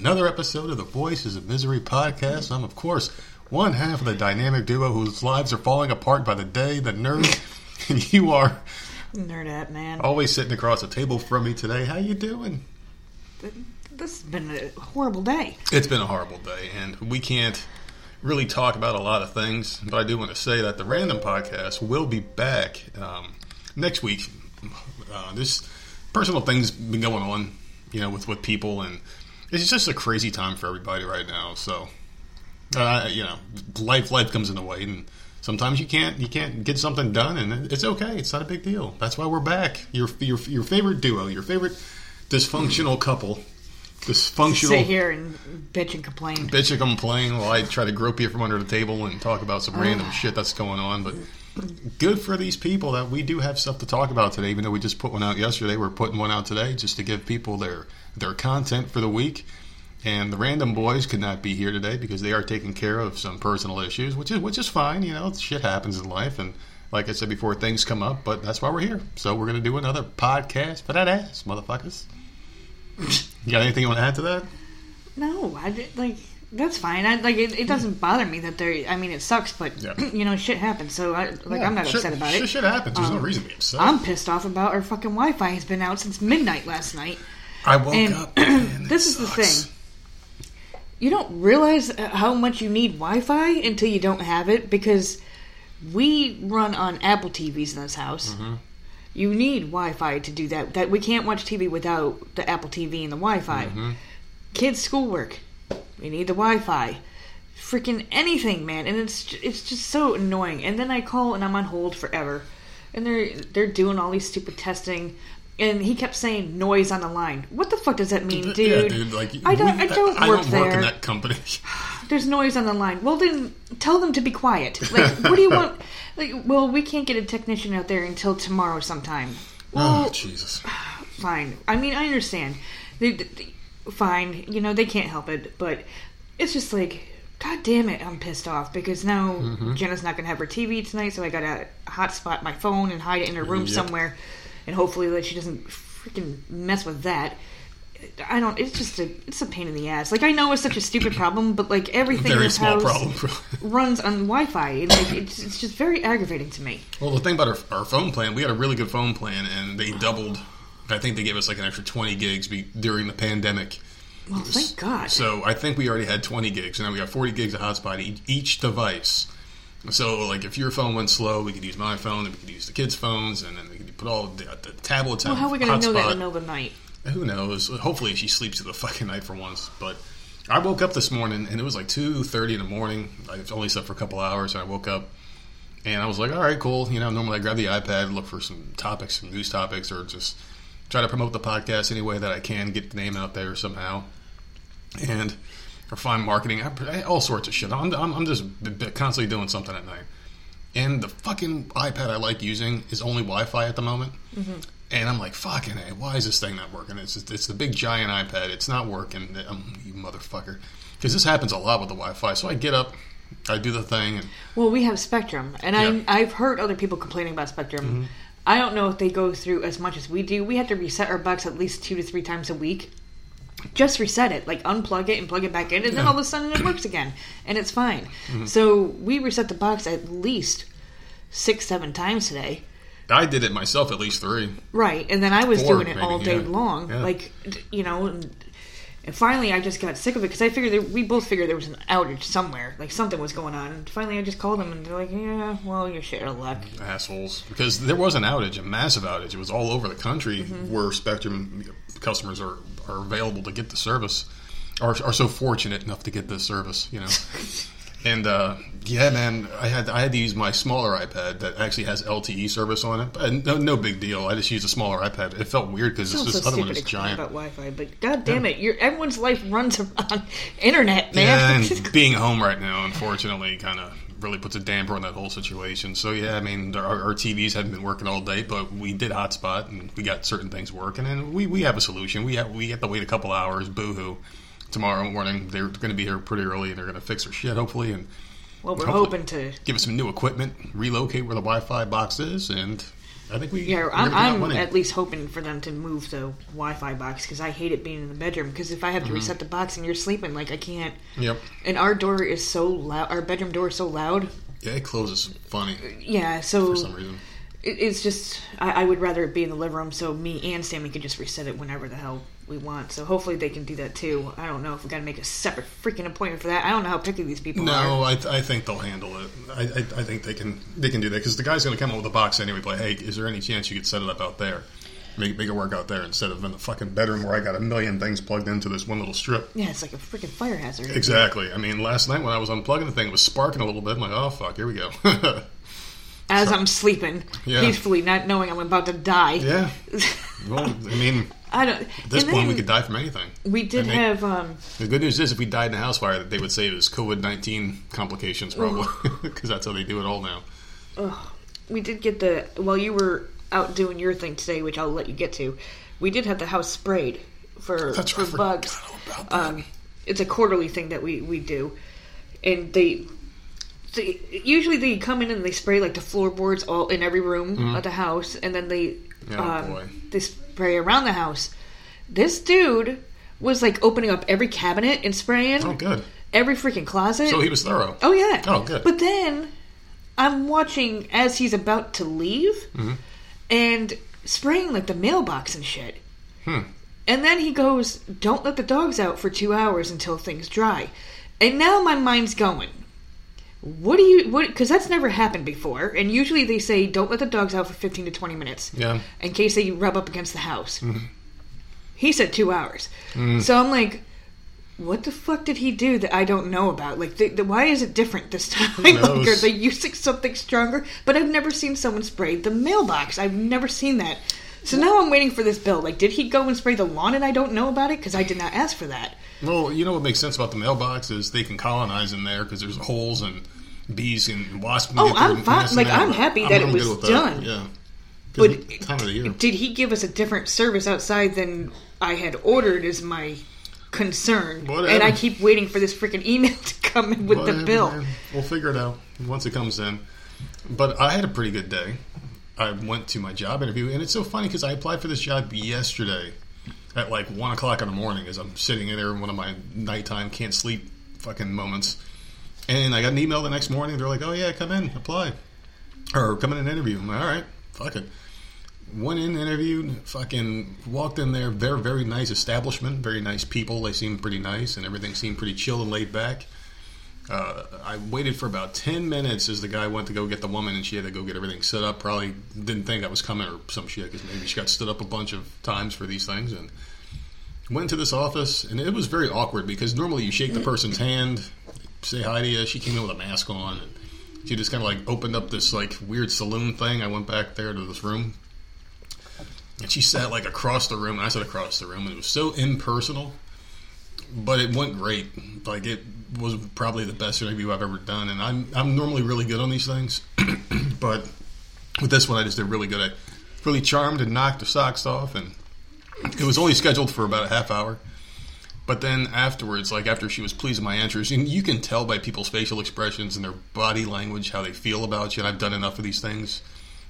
Another episode of the Voices of Misery podcast. I'm, of course, one half of the dynamic duo whose lives are falling apart by the day, the nerd, and you are Nerdette, man. always sitting across the table from me today. How you doing? This has been a horrible day. It's been a horrible day, and we can't really talk about a lot of things. But I do want to say that the Random Podcast will be back um, next week. Uh, there's personal things been going on, you know, with with people, and it's just a crazy time for everybody right now. So, uh, you know, life life comes in the way, and sometimes you can't you can't get something done, and it's okay. It's not a big deal. That's why we're back. Your your your favorite duo, your favorite dysfunctional couple. Dysfunctional Sit here and bitch and complain. bitch and complain while I try to grope you from under the table and talk about some random shit that's going on. But good for these people that we do have stuff to talk about today. Even though we just put one out yesterday, we're putting one out today just to give people their their content for the week. And the random boys could not be here today because they are taking care of some personal issues, which is which is fine. You know, shit happens in life, and like I said before, things come up. But that's why we're here. So we're gonna do another podcast for that ass, motherfuckers. You got anything you want to add to that? No, I did, like that's fine. I like it, it. doesn't bother me that they're. I mean, it sucks, but Yeah. you know, shit happens. So I like I'm not shit, upset about shit, it. Shit happens. There's no Um, reason to be upset. I'm pissed off about our fucking Wi-Fi has been out since midnight last night. I woke and up. Man, this it is the thing. You don't realize how much you need Wi-Fi until you don't have it because we run on Apple TVs in this house. Mm-hmm. You need Wi-Fi to do that. That we can't watch TV without the Apple TV and the Wi-Fi. Mm-hmm. Kids' schoolwork, we need the Wi-Fi. Freaking anything, man, and it's it's just so annoying. And then I call and I'm on hold forever, and they're they're doing all these stupid testing. And he kept saying noise on the line. What the fuck does that mean, dude? Yeah, dude. Like I don't. we- I don't I work don't there. work in that company. There's noise on the line. Well, then tell them to be quiet. Like, what do you want? Like, well, we can't get a technician out there until tomorrow sometime. Well, oh Jesus! fine. I mean, I understand. They, they- fine. You know, they can't help it, but it's just like, god damn it, I'm pissed off because now Mm-hmm. Jenna's not gonna have her TV tonight, so I gotta hotspot my phone and hide it in her room Yep. somewhere, and hopefully that she doesn't freaking mess with that. I don't. It's just a. It's a pain in the ass. Like I know it's such a stupid problem, but like everything in this small house problem. runs on Wi-Fi, and like it's, it's just very aggravating to me. well, the thing about our, our phone plan, we had a really good phone plan, and they doubled. I think they gave us like an extra twenty gigs be, during the pandemic. Well, thank God. So I think we already had 20 gigs, and now we got 40 gigs of hotspot each, each device. So like if your phone went slow, we could use my phone, and we could use the kids' phones, and then we could put all the, the tablets. well, how are we going to know that in the middle of the night? Who knows? Hopefully, she sleeps through the fucking night for once. But I woke up this morning and it was like two thirty in the morning. I only slept for a couple hours, and I woke up and I was like, "All right, cool." You know, normally I grab the iPad, look for some topics, some news topics, or just try to promote the podcast any way that I can, get the name out there somehow, and or find marketing, I- all sorts of shit. I'm, I'm, I'm just constantly doing something at night. And the fucking iPad I like using is only Wi-Fi at the moment. And I'm like, fucking A, why is this thing not working? It's just, it's the big giant iPad. It's not working. Um, you motherfucker. Because this happens a lot with the Wi-Fi. So I get up, I do the thing, and Well, we have Spectrum, and Yeah. Mm-hmm. I I've heard other people complaining about Spectrum. I don't know if they go through as much as we do. We have to reset our box at least two to three times a week. Just reset it, like unplug it and plug it back in, and then Yeah. Mm-hmm. all of a sudden it works again, and it's fine. So we reset the box at least six, seven times today. I did it myself at least three. Right, and then I was Four, doing it all day yeah. long, Yeah. like you know. And, and finally, I just got sick of it because I figured that we both figured there was an outage somewhere, like something was going on. And finally, I just called them, and they're like, "Yeah, well, you're shit out of luck." Assholes. Because there was an outage, a massive outage. It was all over the country Mm-hmm. where Spectrum customers are, are available to get the service, are, are so fortunate enough to get this service, you know. And uh, yeah, man, I had I had to use my smaller iPad that actually has LTE service on it. But no, no big deal. I just used a smaller iPad. It felt weird because this so other one is giant. about Wi-Fi, but god damn it, your everyone's life runs on internet, Yeah, man. and being home right now, unfortunately, kind of really puts a damper on that whole situation. So yeah, I mean, our, our TVs haven't been working all day, but we did hotspot and we got certain things working, and we, we have a solution. We have we have to wait a couple hours. Boohoo! Tomorrow morning, they're going to be here pretty early, and they're going to fix our shit, hopefully, and well, we're hoping to. give us some new equipment, relocate where the Wi-Fi box is, and I think we. Yeah, I'm, gonna come out I'm at least hoping for them to move the Wi-Fi box because I hate it being in the bedroom. Because if I have to Mm-hmm. reset the box and you're sleeping, like I can't. Yep. And our door is so loud. Our bedroom door is so loud. Yeah, it closes funny Yeah, so for some reason. it, it's just I, I would rather it be in the living room so me and Sammy could just reset it whenever the hell we want. So hopefully they can do that too. I don't know if we got to make a separate freaking appointment for that. I don't know how picky these people are. No, I, I think they'll handle it. I, I, I think they can they can do that because the guy's going to come up with a box anyway. But hey, is there any chance you could set it up out there? Make, make it work out there instead of in the fucking bedroom where I got a million things plugged into this one little strip. Yeah, it's like a freaking fire hazard. Exactly. I mean, last night when I was unplugging the thing, it was sparking a little bit. I'm like, oh fuck, here we go. As I'm sleeping Yeah. peacefully, not knowing I'm about to die. yeah. Well, I mean, I don't. at this point, we could die from anything. We did they- have. um The good news is, if we died in a house fire, that they would say it was COVID nineteen complications, probably, because that's how they do it all now. we did get the while you were out doing your thing today, which I'll let you get to. We did have the house sprayed for That's for bugs. forgot all about that. Um, it's a quarterly thing that we we do, and they. they usually they come in and they spray like the floorboards all in every room of the house, and then they Oh, um, boy. they spray around the house. This dude was like opening up every cabinet and spraying Oh, good. every freaking closet. So he was thorough. Oh yeah. Oh, good. But then I'm watching as he's about to leave Mm-hmm. and spraying like the mailbox and shit. Hmm. And then he goes, "Don't let the dogs out for 2 hours until things dry." And now my mind's going, what do you what cuz that's never happened before. And usually they say don't let the dogs out for 15 to 20 minutes Yeah. in case they rub up against the house. He said 2 hours. Mm. So I'm like what the fuck did he do that I don't know about? Like, the, the, why is it different this time? like, are they using something stronger? But I've never seen someone spray the mailbox. I've never seen that. So now I'm waiting for this bill. Like, did he go and spray the lawn and I don't know about it? Because I did not ask for that. Well, you know what makes sense about the mailbox is they can colonize in there because there's holes and bees and wasps. can Oh, I'm fine. Like, I'm happy that it was done. Yeah. But time of the year. did he give us a different service outside than I had ordered? Is my concern. Whatever. And I keep waiting for this freaking email to come in with the bill. man. We'll figure it out once it comes in. But I had a pretty good day. I went to my job interview, and it's so funny because I applied for this job yesterday at like one o'clock in the morning as I'm sitting in there in one of my nighttime can't sleep fucking moments. And I got an email the next morning. They're like, "Oh yeah, come in, apply, or come in and interview." I'm like, "All right, fuck it." Went in, interviewed, fucking walked in there. Very, very nice establishment, very nice people. They seemed pretty nice, and everything seemed pretty chill and laid back. Uh, I waited for about 10 minutes as the guy went to go get the woman, and she had to go get everything set up. Probably didn't think I was coming or some shit, because maybe she got stood up a bunch of times for these things. And went to this office, and it was very awkward because normally you shake the person's hand, say hi to you. She came in with a mask on, and she just kind of like opened up this like weird saloon thing. I went back there to this room, and she sat like across the room, and I sat across the room, and it was so impersonal but it went great. Like it was probably the best interview I've ever done, and I'm I'm normally really good on these things, but with this one I just did really good. I really charmed and knocked the socks off, and it was only scheduled for about a half hour. But then afterwards, like after she was pleased with my answers, and you can tell by people's facial expressions and their body language how they feel about you. And I've done enough of these things,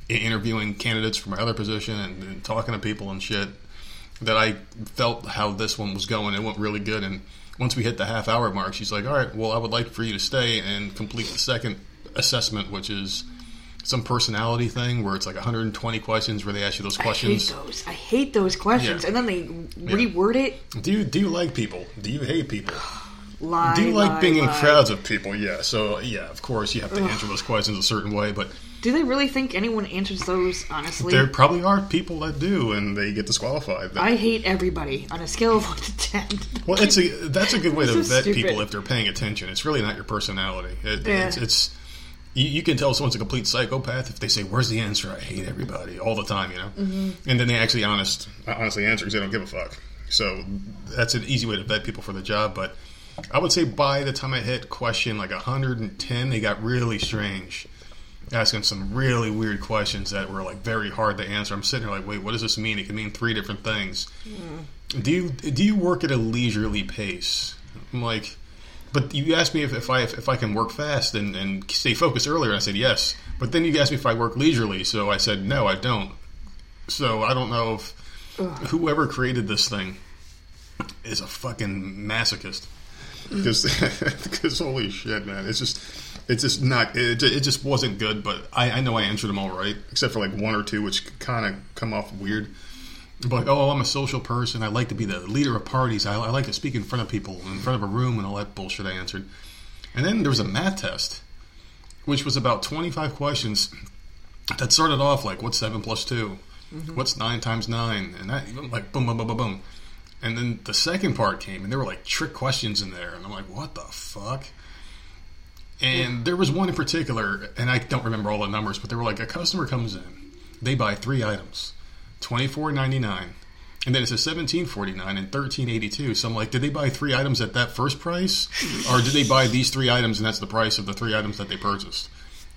interviewing candidates for my other position and, and talking to people and shit that I felt how this one was going. It went really good. And once we hit the half hour mark, she's like, "All right, well, I would like for you to stay and complete the second assessment, which is some personality thing where it's like 120 questions where they ask you those questions. I hate those. I hate those questions. Yeah. And then they reword it. Do you do you like people? Do you hate people? lie. Do you like lie, being in crowds of people? Yeah. So yeah, of course you have to answer those questions a certain way, but Do they really think anyone answers those honestly? there probably are people that do, and they get disqualified. I hate everybody on a scale of one to ten. Well, it's a that's a good way to is vet stupid. people if they're paying attention. It's really not your personality. It, Yeah. It's, it's you, you can tell someone's a complete psychopath if they say, "Where's the answer?" I hate everybody all the time, you know, Mm-hmm. and then they actually honest honestly answer because they don't give a fuck. So that's an easy way to vet people for the job. But I would say by the time I hit question like 110, they got really strange. Asking some really weird questions that were like very hard to answer. I'm sitting here like, wait, what does this mean? It can mean three different things. Hmm. Do you do you work at a leisurely pace? I'm like, but you asked me if, if I if I can work fast and, and stay focused earlier. I said yes, but then you asked me if I work leisurely, so I said no, I don't. So I don't know if whoever created this thing is a fucking masochist. Mm-hmm. Because because holy shit, man, it's just it's just not it, it just wasn't good. But I, I know I answered them all right, except for like one or two, which kind of come off weird. But like, oh, I'm a social person. I like to be the leader of parties. I, I like to speak in front of people, in front of a room, and all that bullshit I answered. And then there was a math test, which was about 25 questions that started off like, what's 7 plus 2? Mm-hmm. What's 9 times 9? And that, like, boom, boom, boom, boom, boom. And then the second part came, and there were like trick questions in there. And I'm like, what the fuck? And there was one in particular, and I don't remember all the numbers, but they were like, a customer comes in, they buy three items, twenty four ninety nine, and then it says seventeen forty nine and thirteen eighty two. So I'm like, did they buy three items at that first price, or did they buy these three items and that's the price of the three items that they purchased?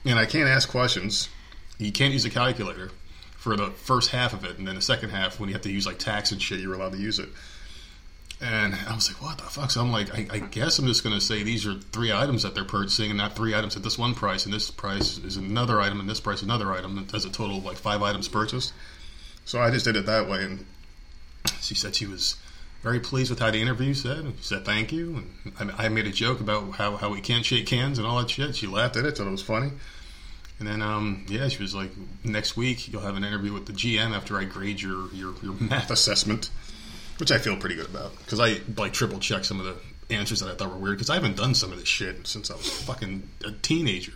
And I can't ask questions. You can't use a calculator for the first half of it, and then the second half, when you have to use like tax and shit, you're allowed to use it. And I was like, what the fuck? So I'm like, I, I guess I'm just going to say these are three items that they're purchasing and not three items at this one price, and this price is another item, and this price another item. It has a total of like five items purchased. So I just did it that way. And she said she was very pleased with how the interview said. And she said thank you. And I, I made a joke about how, how we can't shake hands and all that shit. She laughed at it, thought it was funny. And then, um, yeah, she was like, next week you'll have an interview with the GM after I grade your, your, your math assessment, which I feel pretty good about because I like triple checked some of the answers that I thought were weird because I haven't done some of this shit since I was fucking a teenager.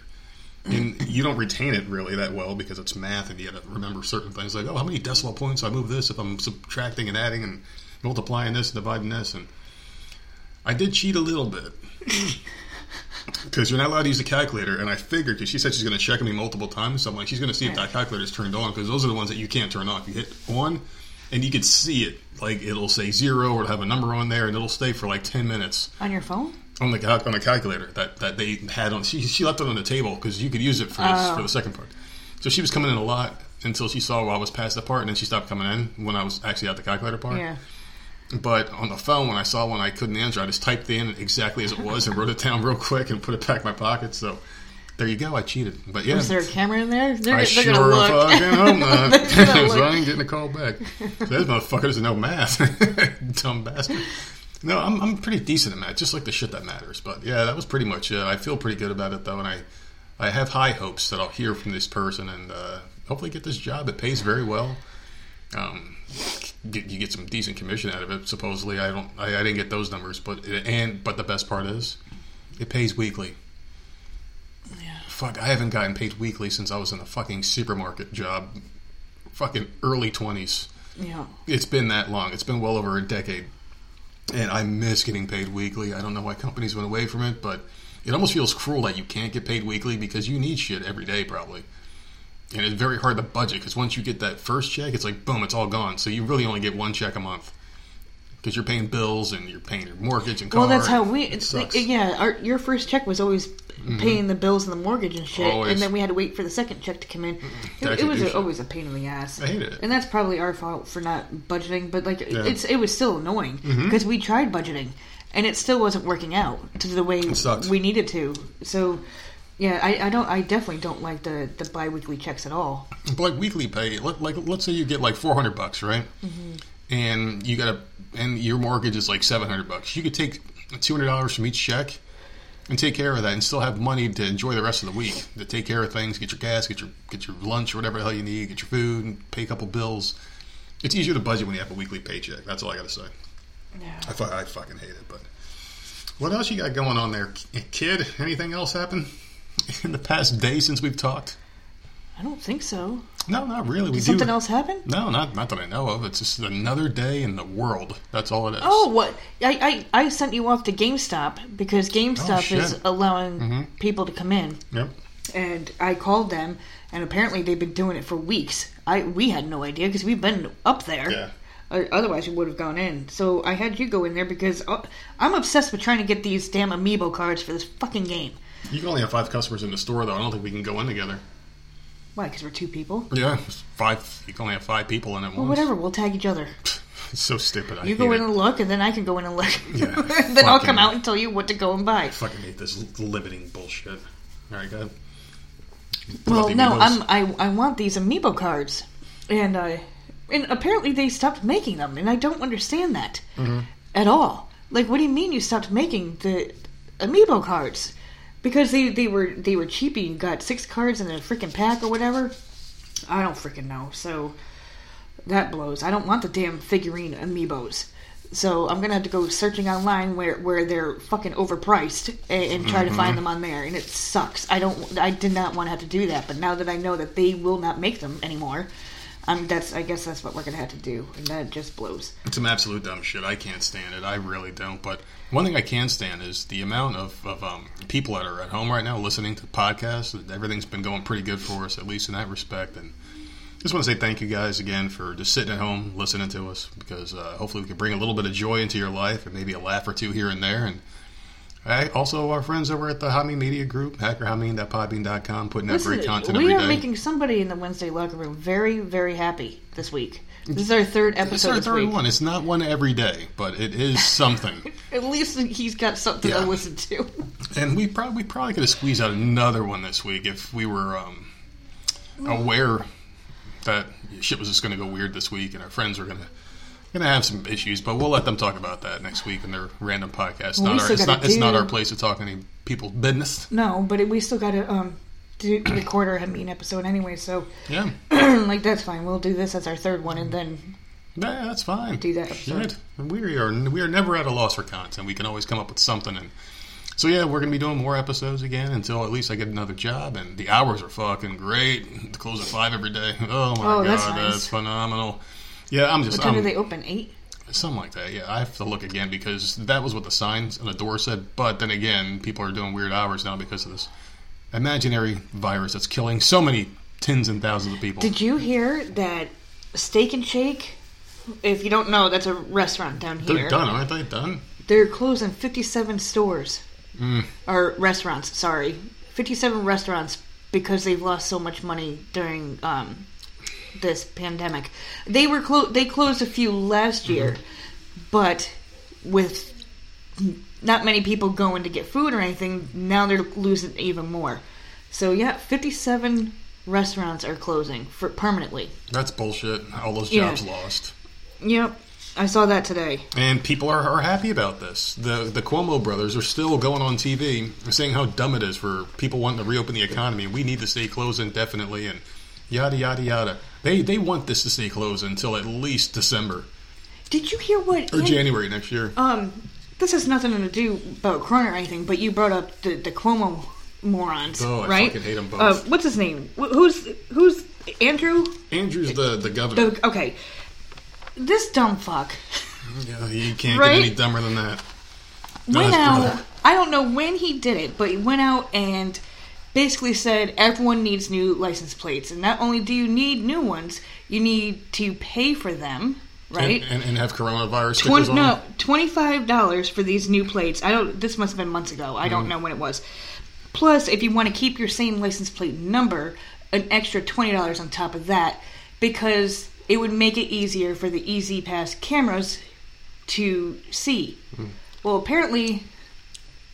And you don't retain it really that well because it's math and you got to remember certain things like, oh, how many decimal points I move this if I'm subtracting and adding and multiplying this and dividing this. And I did cheat a little bit because you're not allowed to use a calculator. And I figured because she said she's going to check me multiple times, so I'm like, she's going to see if that calculator is turned on because those are the ones that you can't turn off. You hit on, and you can see it like it'll say zero or it'll have a number on there, and it'll stay for like ten minutes on your phone. on the cal- on the calculator that, that they had on. She, she left it on the table because you could use it for this, Oh. for the oh. second part. So she was coming in a lot until she saw I was past the part, and then she stopped coming in when I was actually at the calculator part. Yeah. But on the phone, when I saw one I couldn't answer, I just typed in exactly as it was and wrote it down real quick and put it back in my pocket. So there you go. I cheated. But yeah, Was there a camera in there? They're, I they're sure gonna look. fucking hope not. So. I ain't getting a call back. So this motherfucker doesn't know math. Dumb bastard. No, I'm, I'm pretty decent at math, just like the shit that matters. But yeah, that was pretty much it. I feel pretty good about it though, and I, I have high hopes that I'll hear from this person and uh, hopefully get this job. It pays very well. Um, get, you get some decent commission out of it. Supposedly, I don't. I, I didn't get those numbers, but and but the best part is, it pays weekly. Fuck, I haven't gotten paid weekly since I was in a fucking supermarket job. Fucking early twenties. Yeah. It's been that long. It's been well over a decade, and I miss getting paid weekly. I don't know why companies went away from it, but it almost feels cruel that you can't get paid weekly because you need shit every day, probably. And it's very hard to budget because once you get that first check, it's like boom, it's all gone. So you really only get one check a month because you're paying bills and you're paying your mortgage and car. Well, that's how we. it It's. Mm-hmm. yeah, our, your first check was always paying the bills and the mortgage and shit, Always. and then we had to wait for the second check to come in. It, To it actually was a, always a pain in the ass. I hated it. and that's probably our fault for not budgeting. But like, Yeah. Mm-hmm. it's it was still annoying because we tried budgeting, and it still wasn't working out to the way we needed to. So. Yeah, I, I don't. I definitely don't like the, the biweekly checks at all. But like weekly pay, let, like let's say you get like four hundred bucks, right? And you got to, and your mortgage is like seven hundred bucks. You could take two hundred dollars from each check and take care of that, and still have money to enjoy the rest of the week. To take care of things, get your gas, get your get your lunch, or whatever the hell you need, get your food, and pay a couple bills. It's easier to budget when you have a weekly paycheck. That's all I got to say. Yeah. I, I fucking hate it, but What else you got going on there, kid? Anything else happen in the past day since we've talked? I don't think so. No, not really. We Did something do. else happen? No, not not that I know of. It's just another day in the world. That's all it is. Oh, what? I, I, I sent you off to GameStop because GameStop Oh, is allowing people to come in. Yep. And I called them, and apparently they've been doing it for weeks. I We had no idea because we've been up there. Yeah. Otherwise, we would have gone in. So I had you go in there because uh, I'm obsessed with trying to get these damn amiibo cards for this fucking game. You can only have five customers in the store, though. I don't think we can go in together. Why? Because we're two people. Yeah, five. You can only have five people in it. Well, whatever. We'll tag each other. It's so stupid. I You go in it. and look, and then I can go in and look. Yeah, then I'll come out and tell you what to go and buy. I fucking hate this limiting bullshit. All right, go ahead. Well, no. I'm I I want these amiibo cards, and uh, and apparently they stopped making them, and I don't understand that Mm-hmm. at all. Like, what do you mean you stopped making the amiibo cards? Because they, they were they were cheapy. You got six cards in a freaking pack or whatever. I don't freaking know. So that blows. I don't want the damn figurine amiibos. So I'm gonna have to go searching online where, where they're fucking overpriced and, and try to Mm-hmm. find them on there, and it sucks. I don't. I did not want to have to do that, but now that I know that they will not make them anymore, um, that's. I guess that's what we're gonna have to do, and that just blows. It's some absolute dumb shit. I can't stand it. I really don't. But one thing I can stand is the amount of, of um, people that are at home right now listening to podcasts. Everything's been going pretty good for us, at least in that respect. And just want to say thank you guys again for just sitting at home listening to us because uh, hopefully we can bring a little bit of joy into your life and maybe a laugh or two here and there. And Also our friends over at the Hami Media Group, hackerhameen.podbean.com, putting out great content we are day. making somebody in the Wednesday locker room very, very happy this week. This is our third episode. It's our third week. one. It's not one every day, but it is something. At least he's got something Yeah. to listen to. And we probably we probably could have squeezed out another one this week if we were um, aware that shit was just going to go weird this week, and our friends were going to going to have some issues. But we'll let them talk about that next week in their random podcast. It's Well, not our, it's not it's not our place to talk any people's business. No, but it, we still got to um do record our mean episode anyway. So Yeah, like that's fine. We'll do this as our third one, and then yeah, that's fine. do that episode. Shit. We are we are never at a loss for content. We can always come up with something and. So yeah, we're gonna be doing more episodes again until at least I get another job, and the hours are fucking great. Close at five every day. Oh my Oh, god, that's that's, phenomenal. Yeah, I'm just What time I'm, do they open? Eight. something like that. Yeah, I have to look again because that was what the signs on the door said. But then again, people are doing weird hours now because of this imaginary virus that's killing so many tens and thousands of people. Did you hear that Steak and Shake? If you don't know, that's a restaurant down here. They're done, aren't they? Done. They're closing 57 stores. Mm. Or restaurants, sorry. 57 restaurants because they've lost so much money during um, this pandemic. They were clo- they closed a few last mm-hmm. year, but with not many people going to get food or anything, now they're losing even more. So yeah, 57 restaurants are closing for permanently. That's bullshit. All those Yeah. jobs lost. Yep. I saw that today. And people are, are happy about this. The the Cuomo brothers are still going on TV saying how dumb it is for people wanting to reopen the economy. We need to stay closed indefinitely and yada yada yada. They they want this to stay closed until at least December Did you hear what or An- January next year. Um, this has nothing to do about Corona or anything, but you brought up the, the Cuomo morons, Oh, I right? fucking hate 'em both. Uh, what's his name? Wh- Who's who's Andrew? Andrew's the the governor. The, okay, this dumb fuck yeah, you can't Right? get any dumber than that. No, went out. brother. I don't know when he did it, but he went out and basically said everyone needs new license plates, and not only do you need new ones, you need to pay for them, right? And, and, and have coronavirus Twen- stickers on. no, twenty five dollars for these new plates. I don't. This must have been months ago. I Mm. don't know when it was. Plus, if you want to keep your same license plate number, an extra twenty dollars on top of that, because it would make it easier for the E-ZPass cameras to see. Mm. Well, apparently,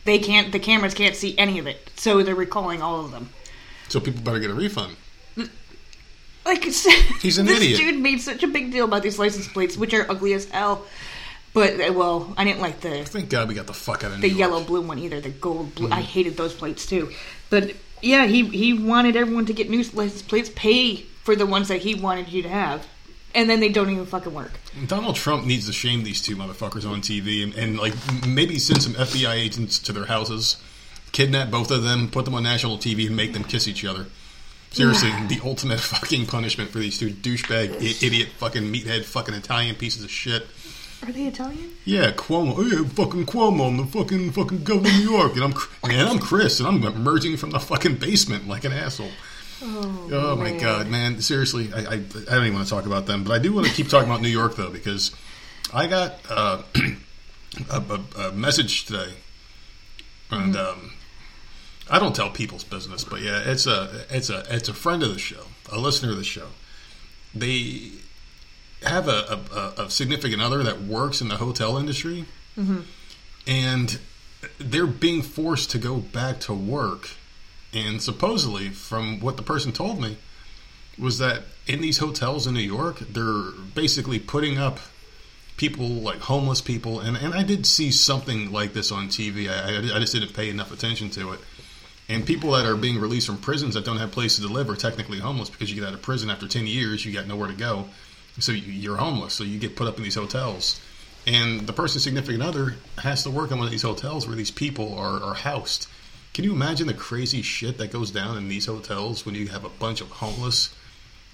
they can't. The cameras can't see any of it, so they're recalling all of them. So people better get a refund. Like He's an this idiot. dude made such a big deal about these license plates, which are ugly as hell. But uh, well, I didn't like the Thank God we got the fuck out of the New yellow York. blue one either. The gold blue. I Mm-hmm. hated those plates too. But yeah, he he wanted everyone to get new license plates, pay for the ones that he wanted you to have. And then they don't even fucking work. Donald Trump needs to shame these two motherfuckers on TV and, and like maybe send some FBI agents to their houses, kidnap both of them, put them on national TV, and make them kiss each other. Seriously, the ultimate fucking punishment for these two douchebag, i- idiot, fucking meathead, fucking Italian pieces of shit. Are they Italian? Yeah, Cuomo. Hey, fucking Cuomo. I'm the fucking fucking governor of New York, and I'm man. I'm Chris, and I'm emerging from the fucking basement like an asshole. Oh, my god, man! Seriously, I, I I don't even want to talk about them, but I do want to keep talking about New York though because I got uh, a, a, a message today, and um, I don't tell people's business, but yeah, it's a it's a it's a friend of the show, a listener of the show. They have a, a, a significant other that works in the hotel industry, and they're being forced to go back to work. And supposedly, from what the person told me, was that in these hotels in New York, they're basically putting up people like homeless people, and, and I did see something like this on TV. I, I, just didn't pay enough attention to it. And people that are being released from prisons that don't have places to live are technically homeless because you get out of prison after 10 years, you got nowhere to go. So you- you're homeless. So you get put up in these hotels. And the person's significant other has to work in one of these hotels where these people are, are housed. Can you imagine the crazy shit that goes down in these hotels when you have a bunch of homeless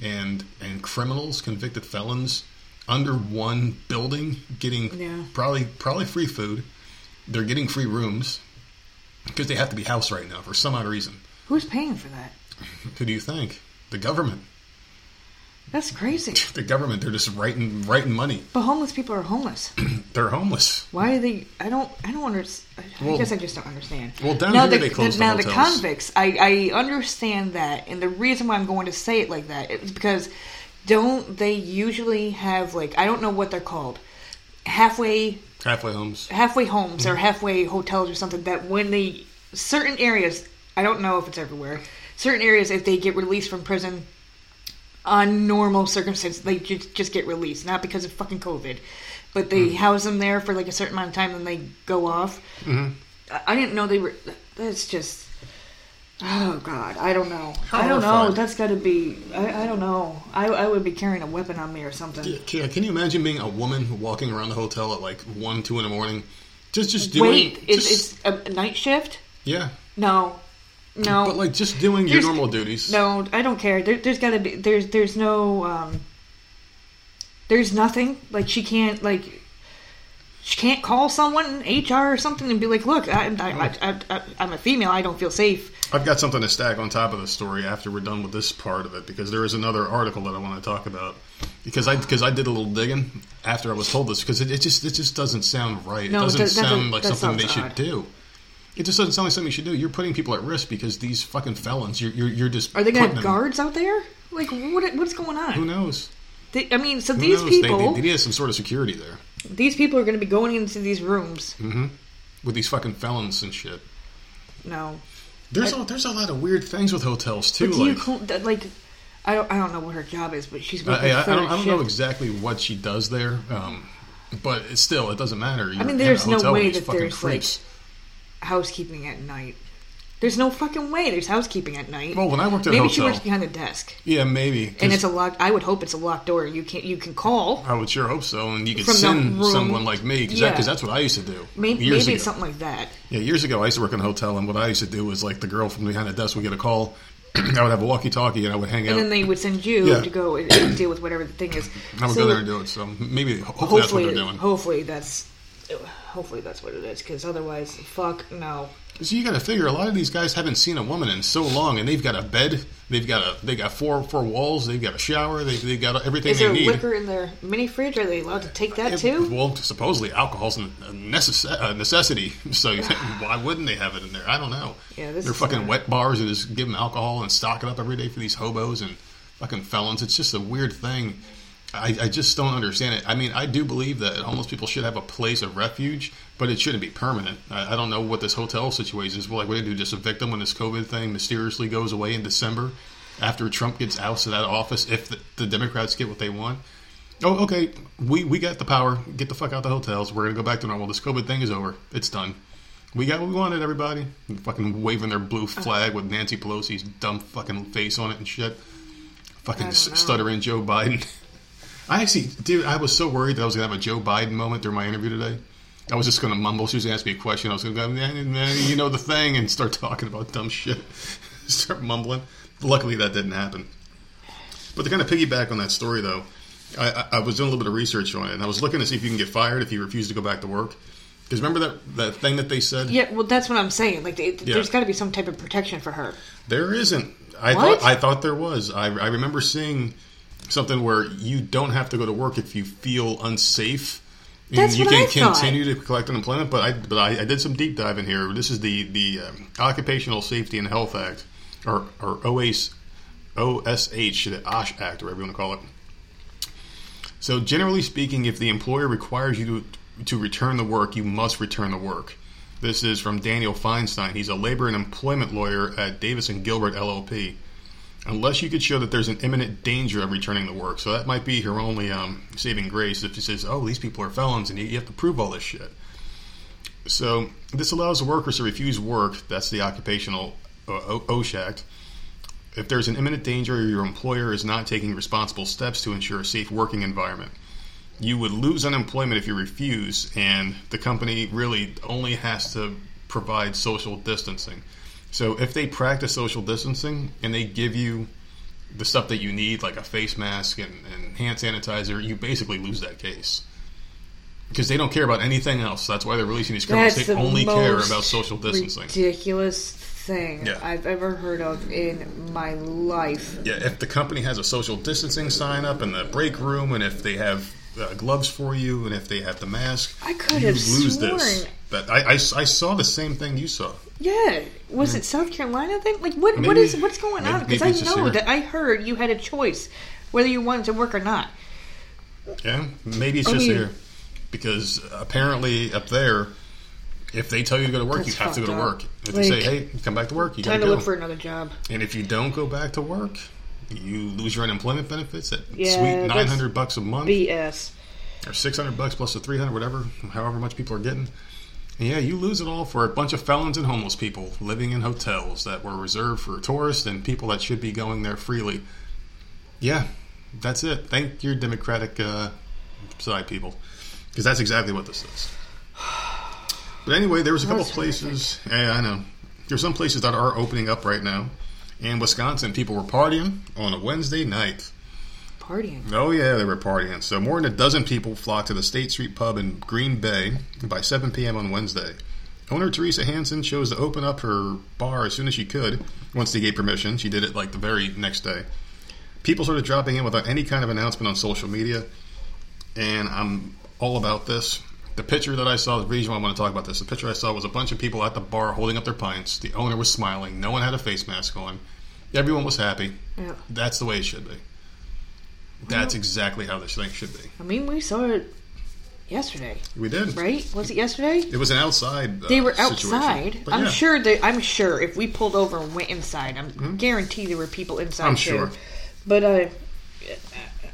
and and criminals, convicted felons, under one building, getting Yeah. probably probably free food. They're getting free rooms because they have to be housed right now for some odd reason. Who's paying for that? Who do you think? The government. That's crazy. The government. They're just writing writing money. But homeless people are homeless. They're homeless. Why are they? I don't. I don't understand. I guess I just don't understand. Well, down now here the, they close the now the convicts. I I understand that, and the reason why I'm going to say it like that is because don't they usually have like I don't know what they're called, halfway Halfway homes. halfway homes Mm-hmm. or halfway hotels or something that when they certain areas I don't know if it's everywhere certain areas if they get released from prison on normal circumstances they just, just get released not because of fucking COVID but Mm. they house them there for like a certain amount of time and they go off Mm-hmm. I, I didn't know they were that's just oh god I don't know I don't know Horrified. that's got to be I, I don't know I, I would be carrying a weapon on me or something Yeah, can you imagine being a woman walking around the hotel at like one, two in the morning, just just doing? wait it's, just- it's a night shift yeah, no no but like just doing your normal duties. No, I don't care. There, there's got to be. There's there's no. Um, there's nothing like she can't like. She can't call someone HR or something and be like, "Look, I, I, I, I, I, I'm a female. I don't feel safe." I've got something to stack on top of the story after we're done with this part of it because there is another article that I want to talk about because I because I did a little digging after I was told this because it, it just it just doesn't sound right. No, it doesn't that- sound like that something they should odd. do. It just doesn't sound like something you should do. You're putting people at risk because these fucking felons. You're you're, you're just Are they gonna have them- guards out there? Like, what? What's going on? Who knows? They, I mean, so Who these knows? They- people, they, they need some sort of security there these people are going to be going into these rooms. with these fucking felons and shit. No, There's a, there's a lot of weird things with hotels too. like, that, like? I don't. I don't know what her job is, but she's. working I, I, I don't, I don't know exactly what she does there, um, but still it doesn't matter. You're mean, there's no way that there's, like, creeps. Housekeeping at night. There's no fucking way. There's housekeeping at night. Well, when I worked at a maybe she works behind the desk, yeah, maybe. and it's a locked. I would hope it's a locked door. You can you can call. I would sure hope so, and you could send someone like me because Yeah. that's what I used to do. Maybe, years maybe ago. something like that. Yeah, years ago I used to work in a hotel, and what I used to do was like the girl from behind the desk would get a call. I would have a walkie-talkie, and I would hang out. And then they would send you Yeah. to go and, and deal with whatever the thing is. I would So go there and do it. So maybe, hopefully, that's what they're doing. hopefully that's hopefully that's what it is. Because otherwise, fuck no. So you got to figure a lot of these guys haven't seen a woman in so long, and they've got a bed, they've got a they got four four walls, they've got a shower, they they got everything Is they there need. liquor in their mini fridge? Are they allowed to take that Yeah, too? Well, supposedly alcohol's a necess- a necessity, so why wouldn't they have it in there? I don't know. Yeah, this they're is fucking wet bars that just give them alcohol and stock it up every day for these hobos and fucking felons. It's just a weird thing. I, I just don't understand it. I mean, I do believe that homeless people should have a place of refuge, but it shouldn't be permanent. I, I don't know what this hotel situation is. We're Like, what do they do? Just evict them when this COVID thing mysteriously goes away in December after Trump gets ousted out of that office if the, the Democrats get what they want? Oh, okay. We we got the power. Get the fuck out of the hotels. We're gonna go back to normal. This COVID thing is over. It's done. We got what we wanted, everybody. And fucking waving their blue flag with Nancy Pelosi's dumb fucking face on it and shit. Fucking I don't s- know. stuttering Joe Biden. I actually, dude, I was so worried that I was gonna have a Joe Biden moment during my interview today. I was just gonna mumble. She was gonna ask me a question. I was gonna go, "Man, man, you know the thing, and start talking about dumb shit. start mumbling. Luckily, that didn't happen. But to kind of piggyback on that story, though, I, I, was doing a little bit of research on it, and I was looking to see if you can get fired if you refuse to go back to work. Because remember that that thing that they said? Yeah, well, that's what I'm saying. Like, they, there's got to be some type of protection for her. There isn't. I What? thought I thought there was. I, I remember seeing something where you don't have to go to work if you feel unsafe. And That's you what can I thought. continue to collect unemployment, but I but I, I did some deep diving here. This is the the um, Occupational Safety and Health Act, or or OAS, OSH, the OSH Act, or whatever you want to call it. So generally speaking, if the employer requires you to to return the work, you must return the work. This is from Daniel Feinstein. He's a labor and employment lawyer at Davis and Gilbert LLP. Unless you could show that there's an imminent danger of returning to work, so that might be her only um, saving grace. If she says, "Oh, these people are felons," and you, have to prove all this shit. So this allows workers to refuse work. That's the occupational uh, OSH Act. If there's an imminent danger or your employer is not taking responsible steps to ensure a safe working environment, you would lose unemployment if you refuse, and the company really only has to provide social distancing. So if they practice social distancing and they give you the stuff that you need, like a face mask and, and hand sanitizer, you basically lose that case. Because they don't care about anything else. That's why they're releasing these criminals. That's They the only care about social distancing. Ridiculous thing Yeah. I've ever heard of in my life. Yeah, if the company has a social distancing sign up in the break room, and if they have uh, gloves for you, and if they have the mask, I could you have lose sworn. this. But I, I, I saw the same thing you saw. Yeah, was it South Carolina then? Like, what? what Maybe- is what's going on? Because I know here. that I heard you had a choice whether you wanted to work or not. Yeah, maybe it's I just mean- here because apparently up there, if they tell you to go to work, you have to go to work. If they say, "Hey, come back to work," you got Time to to go. look for another job. and if you don't go back to work, you lose your unemployment benefits at Yeah, sweet nine hundred bucks a month. BS. or 600 bucks plus the 300 whatever however much people are getting yeah you lose it all for a bunch of felons and homeless people living in hotels that were reserved for tourists and people that should be going there freely. Yeah that's it. Thank your democratic uh, side people because that's exactly what this is. But anyway there was a couple That's places yeah i know. There's some places that are opening up right now. In wisconsin people were partying on a wednesday night Partying. Oh yeah, they were partying. So more than a dozen people flocked to the State Street pub in Green Bay by 7 p.m. on Wednesday. Owner Teresa Hansen chose to open up her bar as soon as she could. Once they gave permission, she did it like the very next day. People started dropping in without any kind of announcement on social media, and I'm all about this. The picture that I saw, the reason why I want to talk about this, the picture I saw was a bunch of people at the bar holding up their pints. The owner was smiling. No one had a face mask on. Everyone was happy. Yeah. That's the way it should be. That's exactly how this thing should be. I mean, we saw it yesterday, We did. right? Was it yesterday? It was an outside. Uh, They were situation. outside. But I'm yeah. sure that I'm sure if we pulled over and went inside, I'm guaranteed there were people inside I'm too. sure. But uh,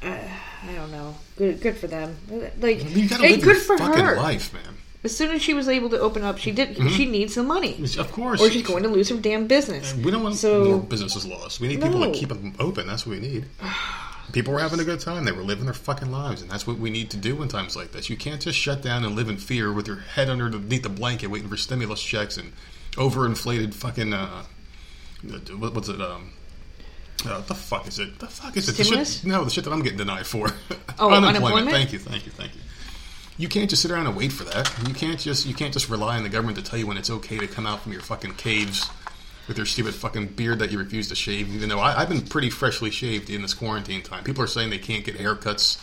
I, I don't know. Good, good for them. Like, You gotta hey, live good your for fucking her. life, man. As soon as she was able to open up, she did. She needs some money, Of course. or she's going to lose her damn business. We don't want So- more businesses lost. We need people No. to keep them open. That's what we need. People were having a good time. They were living their fucking lives, and that's what we need to do in times like this. You can't just shut down and live in fear with your head underneath the blanket, waiting for stimulus checks and overinflated fucking. Uh, what's it? Um, uh, the fuck is it? The fuck is it? The Stimulus? shit, no, the shit that I'm getting denied for. Oh, unemployment? Thank you, thank you, thank you. You can't just sit around and wait for that. You can't just you can't just rely on the government to tell you when it's okay to come out from your fucking caves with your stupid fucking beard that you refuse to shave. Even though I, I've been pretty freshly shaved in this quarantine time. People are saying they can't get haircuts.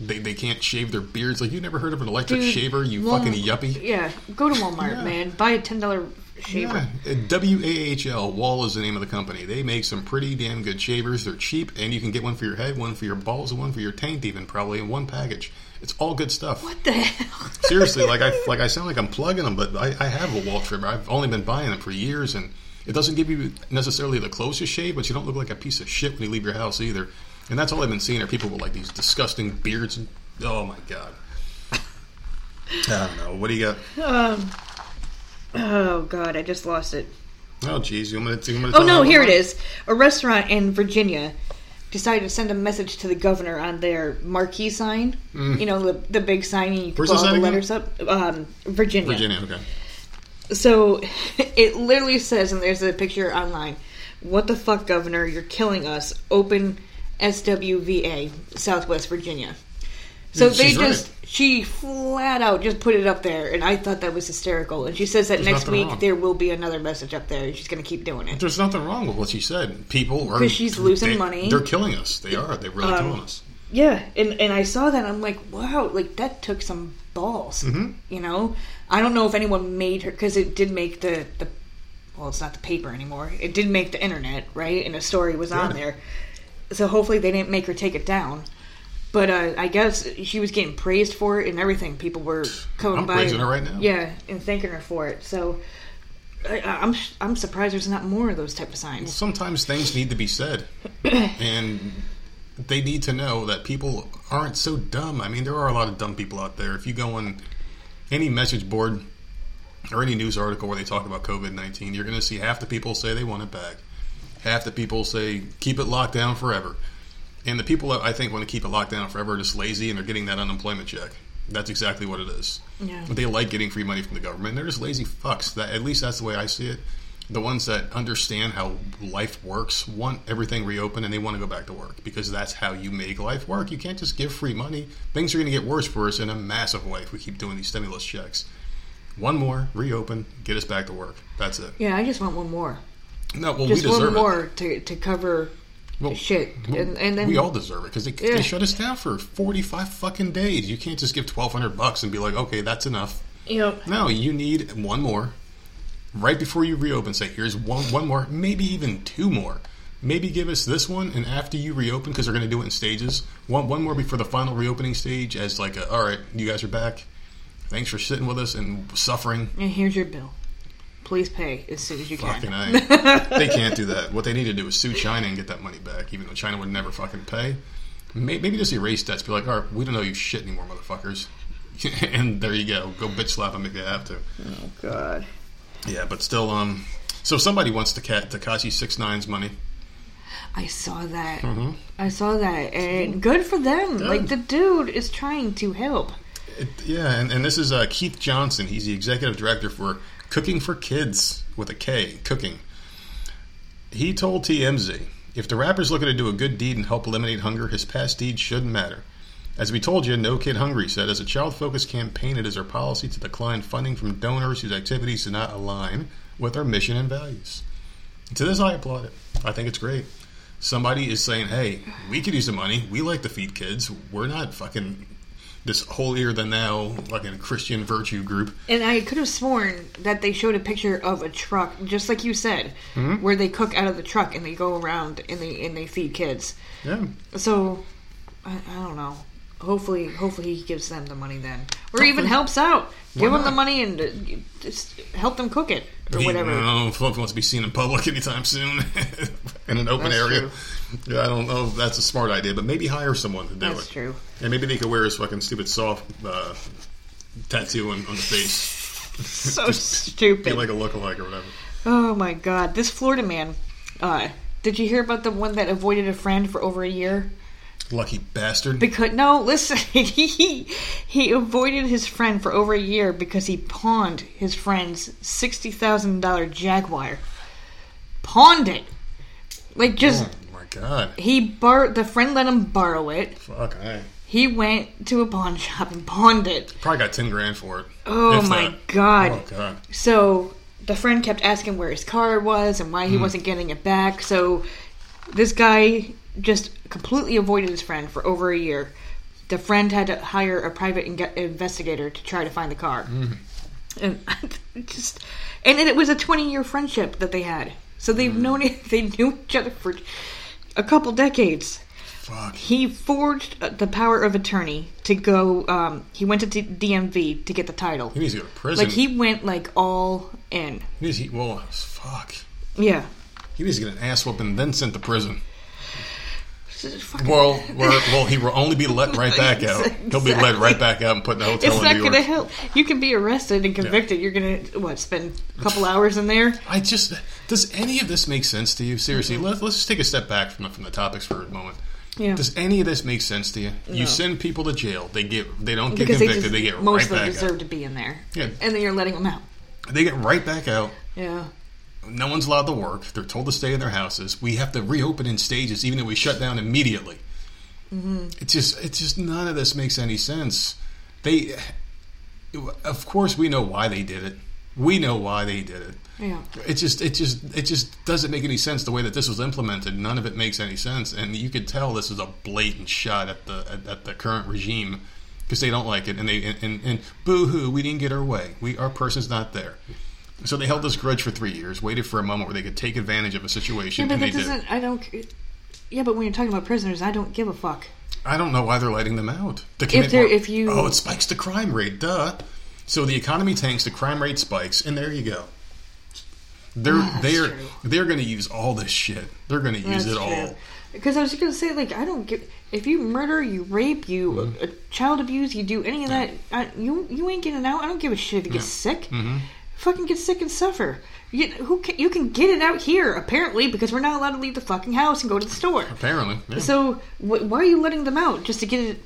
They, they can't shave their beards. Like you never heard of an electric Dude, shaver? You Wal- fucking yuppie. Yeah, go to Walmart, Yeah. man. Buy a ten dollar shaver. Yeah. W A H L Wahl is the name of the company. They make some pretty damn good shavers. They're cheap, and you can get one for your head, one for your balls, and one for your taint, even probably in one package. It's all good stuff. What the hell? Seriously, like I like I sound like I'm plugging them, but I, I have a Wahl trimmer. I've only been buying them for years, and it doesn't give you necessarily the closest shave, but you don't look like a piece of shit when you leave your house either. And that's all I've been seeing are people with like these disgusting beards. And, oh my god. I don't know. What do you got? Oh god, I just lost it. Oh, geez. You want me to, you want to Oh no, here it is. A restaurant in Virginia decided to send a message to the governor on their marquee sign. You know, the the big sign, and you Mm. Where's put all the again? letters up. Um, Virginia. Virginia. Okay. So it literally says, and there's a picture online. What the fuck, Governor? You're killing us. Open SWVA, Southwest Virginia. So She's they right. just, she flat out just put it up there, and I thought that was hysterical. And she says that There's next week wrong. there will be another message up there, and she's going to keep doing it. There's nothing wrong with what she said. People are 'Cause she's losing they- money. They're killing us. They are. They're really Um, killing us. Yeah, and and I saw that I'm like, wow, like that took some balls. Mm-hmm. You know, I don't know if anyone made her because it did make the the well, it's not the paper anymore. It did make the internet, right? And a story was on there. So hopefully they didn't make her take it down. But uh, I guess she was getting praised for it and everything. People were coming I'm by, praising her right now. yeah, and thanking her for it. So I, I- I'm I'm surprised there's not more of those type of signs. Sometimes things need to be said, and they need to know that people aren't so dumb. I mean, there are a lot of dumb people out there. If you go on any message board or any news article where they talk about COVID nineteen, you're going to see half the people say they want it back, half the people say keep it locked down forever, and the people that I think want to keep it locked down forever are just lazy and they're getting that unemployment check. That's exactly what it is. Yeah. They like getting free money from the government. They're just lazy fucks. That at least that's the way I see it. The ones that understand how life works want everything reopened and they want to go back to work because that's how you make life work. You can't just give free money. Things are going to get worse for us in a massive way if we keep doing these stimulus checks. One more, reopen, get us back to work. That's it. Yeah, I just want one more. No, well, Just we deserve one it. more to to cover Well, shit, well, and and then we all deserve it because they, Yeah. they shut us down for forty-five fucking days. You can't just give twelve hundred bucks and be like, okay, that's enough. you know No, you need one more right before you reopen. Say, here's one, one more, maybe even two more. Maybe give us this one, and after you reopen, because they're going to do it in stages, one one more before the final reopening stage, as like, a, all right, you guys are back. Thanks for sitting with us and suffering. and here's your bill. Please pay as soon as you Fucking can. A. they can't do that. What they need to do is sue China and get that money back, even though China would never fucking pay. May- Maybe just erase debts. Be like, all right, we don't know you shit anymore, motherfuckers. and there you go. Go bitch slap them if you have to. Oh God. Yeah, but still, um, so somebody wants to cat Tekashi Six Nine's money. I saw that. Mm-hmm. I saw that, and good for them. Like the dude is trying to help. It, yeah, and, and this is uh, Keith Johnson. He's the executive director for Cooking for Kids with a K, Cooking. He told TMZ, if the rapper's looking to do a good deed and help eliminate hunger, his past deeds shouldn't matter. As we told you, No Kid Hungry said, as a child focused campaign, it is our policy to decline funding from donors whose activities do not align with our mission and values. To this, I applaud it. I think it's great. Somebody is saying, hey, we could use the money. We like to feed kids. We're not fucking this holier than thou fucking Christian virtue group. And I could have sworn that they showed a picture of a truck, just like you said, Mm-hmm. where they cook out of the truck and they go around and they and they feed kids. Yeah. So I, I don't know. Hopefully, hopefully he gives them the money then, or even helps out. Give them the money and uh, just help them cook it or He, whatever. I don't know if he wants to be seen in public anytime soon in an open That's area. Yeah, I don't know if that's a smart idea, but maybe hire someone to do it. That's it. true. And maybe they could wear his fucking stupid soft uh, tattoo on, on the face. So Be stupid. like a lookalike or whatever. Oh my god, this Florida man. Uh, did you hear about the one that avoided a friend for over a year? Lucky bastard. Because no, listen, he he avoided his friend for over a year because he pawned his friend's sixty thousand dollar Jaguar. Pawned it, like just oh my god. he bar. The friend let him borrow it. Fuck, I He went to a pawn shop and pawned it. probably got 10 grand for it. Oh If my that. god! Oh god. So the friend kept asking where his car was and why he hmm. wasn't getting it back. So this guy just completely avoided his friend for over a year. The friend had to hire a private inge- investigator to try to find the car. And it just and it was a 20 year friendship that they had. So they've known it, they knew each other for a couple decades. Fuck. He forged uh, the power of attorney to go. Um, he went to D- DMV to get the title. He needs to go to prison. Like he went like all in. He needs to, well, fuck. Yeah. He needs to get an ass whooping and then sent to prison. Fucking- Well, well, he will only be let right back out. He'll be let right back out and put in the hotel it's in not going to help. You can be arrested and convicted. You're going to what? Spend a couple hours in there. I just does any of this make sense to you? Seriously, let's let's just take a step back from the, from the topics for a moment. Yeah. Does any of this make sense to you? No. You send people to jail. They get they don't get because they, convicted. just, They, get most right of them deserve out. to be in there. Yeah. And then you're letting them out. They get right back out. Yeah. No one's allowed to work. They're told to stay in their houses. We have to reopen in stages, even though we shut down immediately. Mm-hmm. It's just, it's just none of this makes any sense. They, of course, we know why they did it. We know why they did it. Yeah. It just, it just, it just doesn't make any sense the way that this was implemented. None of it makes any sense, and you could tell this is a blatant shot at the at, at the current regime because they don't like it, and they and, and, and boo hoo, we didn't get our way. We our person's not there. So they held this grudge for three years, waited for a moment where they could take advantage of a situation, Yeah, but and they that did. doesn't. I don't. Yeah, but when you're talking about prisoners, I don't give a fuck. I don't know why they're letting them out. To commit they're- more- if you- oh, it spikes the crime rate, duh. So the economy tanks, the crime rate spikes, and there you go. They're Ah, that's they're true. they're going to use all this shit. They're going to use it all. Because I was just going to say, like, I don't give. If you murder, you rape, you Mm-hmm. uh, child abuse, you do any of that, I, you you ain't getting out. I don't give a shit if you get sick. Mm-hmm. Fucking get sick and suffer. You, who can, you can get it out here apparently because we're not allowed to leave the fucking house and go to the store. Apparently, yeah. So wh- why are you letting them out just to get it,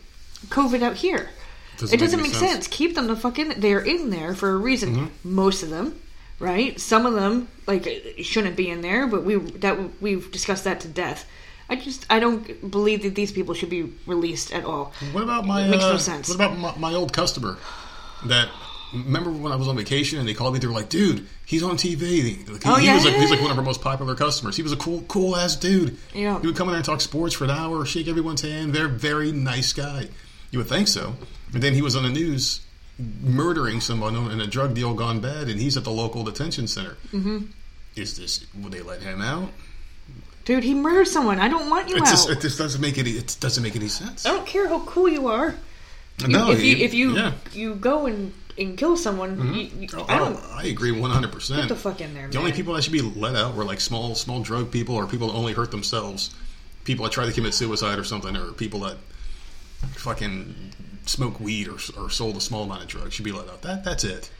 COVID out here? Doesn't it doesn't make sense. sense. Keep them the fuck in. They're in there for a reason. Mm-hmm. Most of them, right? Some of them like shouldn't be in there, but we that we've discussed that to death. I just I don't believe that these people should be released at all. What about my It makes no uh, sense. What about my, my old customer? That remember when I was on vacation and they called me? They were like, "Dude, he's on TV." He, Oh, he yeah, was like yeah, he's like one of our most popular customers. He was a cool, cool ass dude. Yeah. he would come in there and talk sports for an hour, shake everyone's hand. Very, very nice guy. You would think so. And then he was on the news murdering someone in a drug deal gone bad, and he's at the local detention center. Mm-hmm. Is this? Would they let him out? Dude, he murdered someone. I don't want you It out. just, it just doesn't make any. It doesn't make any sense. I don't care how cool you are. No, if you if you yeah. you go and, and kill someone, mm-hmm. you, you, Oh, I don't oh, I agree one hundred percent. get the fuck in there. The only people that should be let out were like small, small drug people, or people that only hurt themselves. People that try to commit suicide or something, or people that fucking smoke weed or, or sold a small amount of drugs should be let out. That that's it.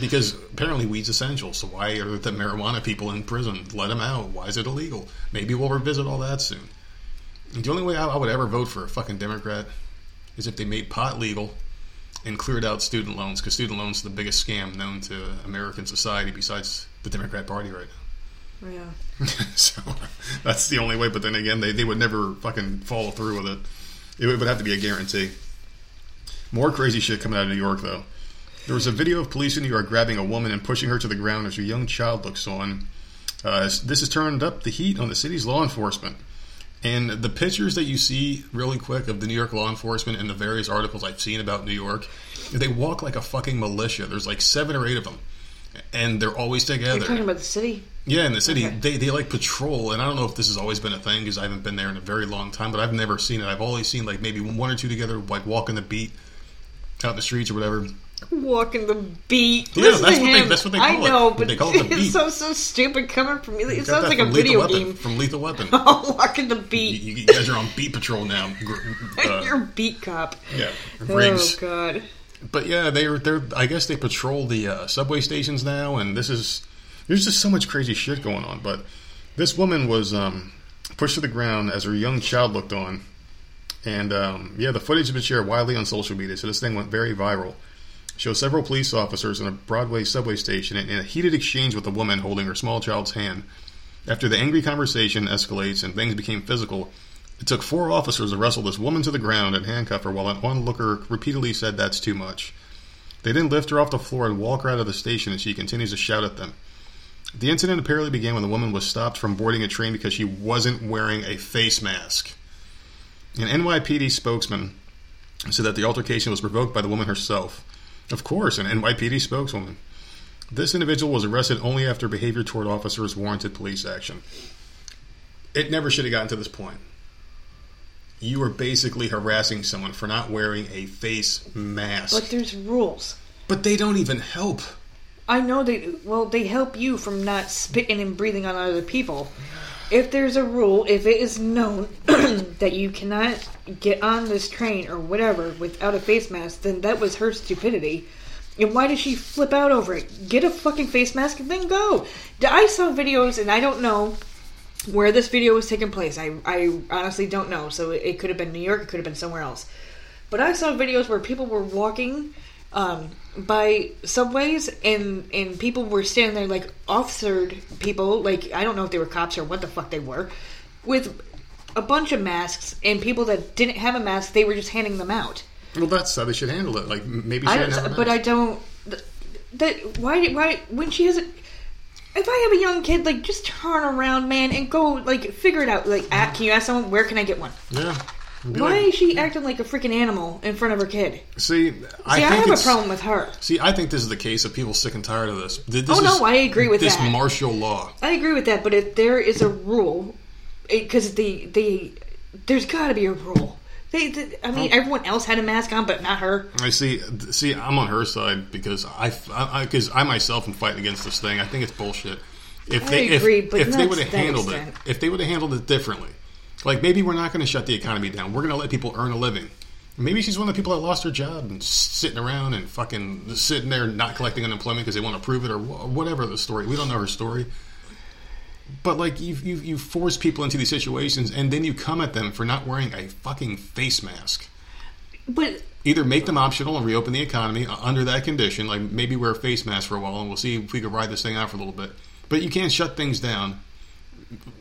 Because apparently weed's essential. So why are the marijuana people in prison? Let them out. Why is it illegal? Maybe we'll revisit all that soon. The only way I, I would ever vote for a fucking Democrat is if they made pot legal and cleared out student loans because student loans are the biggest scam known to American society besides the Democrat Party right now. Yeah. so that's the only way. But then again, they, they would never fucking follow through with it. It would have to be a guarantee. More crazy shit coming out of New York, though. There was a video of police in New York grabbing a woman and pushing her to the ground as her young child looks on. Uh, this has turned up the heat on the city's law enforcement. And the pictures that you see really quick of the New York law enforcement and the various articles I've seen about New York, they walk like a fucking militia. There's like seven or eight of them. And they're always together. You're talking about the city? Yeah, in the city, Okay. they, they like patrol, and I don't know if this has always been a thing because I haven't been there in a very long time, but I've never seen it. I've always seen like maybe one or two together, like walking the beat out in the streets or whatever. Walking the beat. Yeah, Listen that's to what they- that's what they I call it. know, but They call it the it beat. sounds so stupid coming from me. It Got sounds like a from Lethal video Weapon, game. from Lethal Weapon. Walking the beat. you guys are on beat patrol now. Uh, You're a beat cop. yeah, Riggs. Oh god. But yeah, they're they're. I guess they patrol the uh, subway stations now, and this is there's just so much crazy shit going on. But this woman was um, pushed to the ground as her young child looked on, and um, yeah, the footage has been shared widely on social media, so this thing went very viral. Shows several police officers in a Broadway subway station in a heated exchange with a woman holding her small child's hand. After the angry conversation escalates and things became physical, it took four officers to wrestle this woman to the ground and handcuff her while an onlooker repeatedly said that's too much. They then lift her off the floor and walk her out of the station as she continues to shout at them. The incident apparently began when the woman was stopped from boarding a train because she wasn't wearing a face mask. An NYPD spokesman said that the altercation was provoked by the woman herself. Of course, an NYPD spokeswoman. This individual was arrested only after behavior toward officers warranted police action. It never should have gotten to this point. You are basically harassing someone for not wearing a face mask. But there's rules. But they don't even help. I know they well they help you from not spitting and breathing on other people. If there's a rule, if it is known that you cannot get on this train or whatever without a face mask, then that was her stupidity. And why did she flip out over it? Get a fucking face mask and then go. I saw videos, and I don't know where this video was taking place. I, I honestly don't know. So it, could have been New York, it could have been somewhere else. But I saw videos where people were walking um, by subways and and people were standing there like officered people, like I don't know if they were cops or what the fuck they were, with a bunch of masks and people that didn't have a mask, they were just handing them out. Well, that's how they should handle it. Like maybe she I didn't have a but I don't. th- That why why when she has a. If I have a young kid, like just turn around, man, and go like figure it out. Like, ah, can you ask someone where can I get one? yeah. Why like- is she acting like a freaking animal in front of her kid? See, See, I I, have a problem with her. See, I think this is the case of people sick and tired of this. This Oh, no, is- I agree with this that. martial law. I agree with that, but if there is a rule, because the the there's got to be a rule. They, they, I mean, Oh. everyone else had a mask on, but not her. I see. See, I'm on her side because I, I, because I, myself am fighting against this thing. I think it's bullshit. If I they, agree, if, but if not they would have handled extent. it, if they would have handled it differently, like maybe we're not going to shut the economy down. We're going to let people earn a living. Maybe she's one of the people that lost her job and sitting around and fucking sitting there not collecting unemployment because they want to prove it or whatever the story. We don't know her story. But like you, you, you force people into these situations, and then you come at them for not wearing a fucking face mask But either make them optional and reopen the economy uh, under that condition, like maybe wear a face mask for a while and we'll see if we can ride this thing out for a little bit. But you can't shut things down,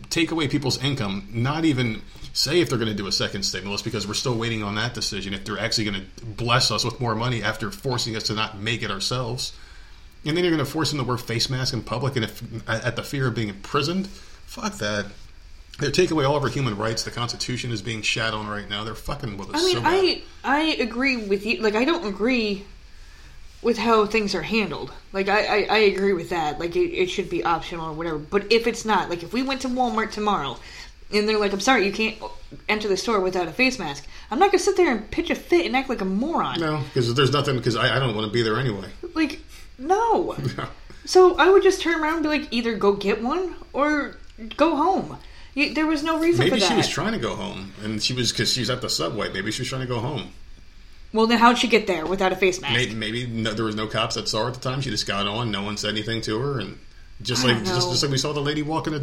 take away people's income, not even say if they're going to do a second stimulus because we're still waiting on that decision, if they're actually going to bless us with more money after forcing us to not make it ourselves. And then you're going to force them to wear face masks in public and if at the fear of being imprisoned. Fuck that. They're taking away all of our human rights. The Constitution is being shat on right now. They're fucking with us. I mean, so. I I agree with you. Like, I don't agree with how things are handled. Like, I I, I agree with that. Like, it, it should be optional or whatever. But if it's not, like, if we went to Walmart tomorrow and they're like, "I'm sorry, you can't enter the store without a face mask," I'm not gonna sit there and pitch a fit and act like a moron. No, because there's nothing. Because I, I don't want to be there anyway. Like, no. So I would just turn around and be like, either go get one or go home. You, there was no reason Maybe for that. she was trying to go home, and she was because she's at the subway. Maybe she was trying to go home. Well, then how'd she get there without a face mask? Maybe, maybe no, there was no cops that saw her at the time. She just got on. No one said anything to her, and just like just, just like we saw the lady walking a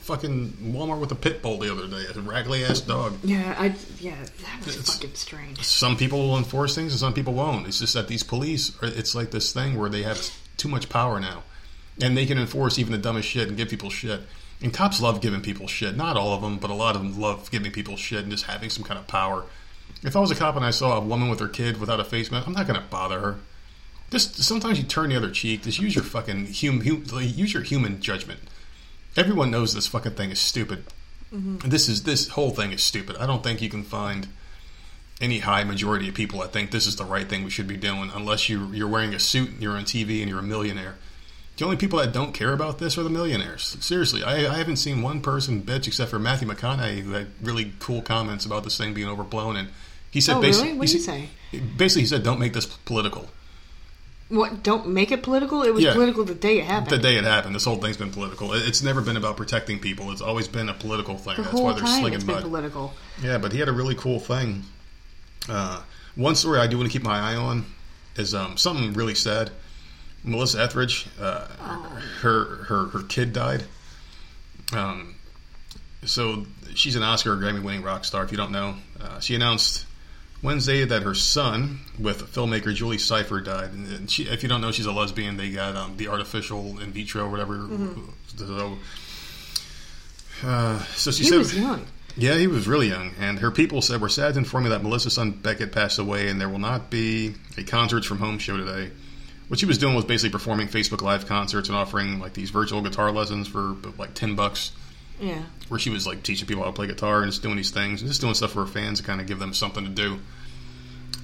fucking Walmart with a pit bull the other day, a raggedy ass dog. Yeah, I yeah, that was It's- fucking strange. Some people will enforce things, and some people won't. It's just that these police, are, it's like this thing where they have too much power now, and they can enforce even the dumbest shit and give people shit. And cops love giving people shit. Not all of them, but a lot of them love giving people shit and just having some kind of power. If I was a cop and I saw a woman with her kid without a face mask, I'm not going to bother her. Just sometimes you turn the other cheek. Just use your fucking hum, hum, use your human judgment. Everyone knows this fucking thing is stupid. Mm-hmm. This is this whole thing is stupid. I don't think you can find any high majority of people that think this is the right thing we should be doing, unless you you're wearing a suit and you're on TV and you're a millionaire. The only people that don't care about this are the millionaires. Seriously, I, I haven't seen one person bitch except for Matthew McConaughey who had really cool comments about this thing being overblown, and he said Oh, basically, really? What did he said- say? Basically, he said, "Don't make this political." What? Don't make it political. It was Yeah. political the day it happened. The day it happened, this whole thing's been political. It's never been about protecting people. It's always been a political thing. the That's whole why they're time slinging it's been mud. political. Yeah, but he had a really cool thing. Uh, one story I do want to keep my eye on is um, something really sad. Melissa Etheridge, uh, her her her kid died. Um, so she's an Oscar Grammy winning rock star. If you don't know, uh, she announced Wednesday that her son, with filmmaker Julie Cypher, died. And- And she, if you don't know, she's a lesbian. They got um, the artificial in vitro, whatever. So, uh, so she He said, was young. yeah, he was really young, and her people said, We're sad to inform you that Melissa's son Beckett passed away, and there will not be a Concerts from Home show today. What she was doing was basically performing Facebook Live concerts and offering like these virtual guitar lessons for like 10 bucks, Yeah. where she was like teaching people how to play guitar and just doing these things and just doing stuff for her fans to kind of give them something to do.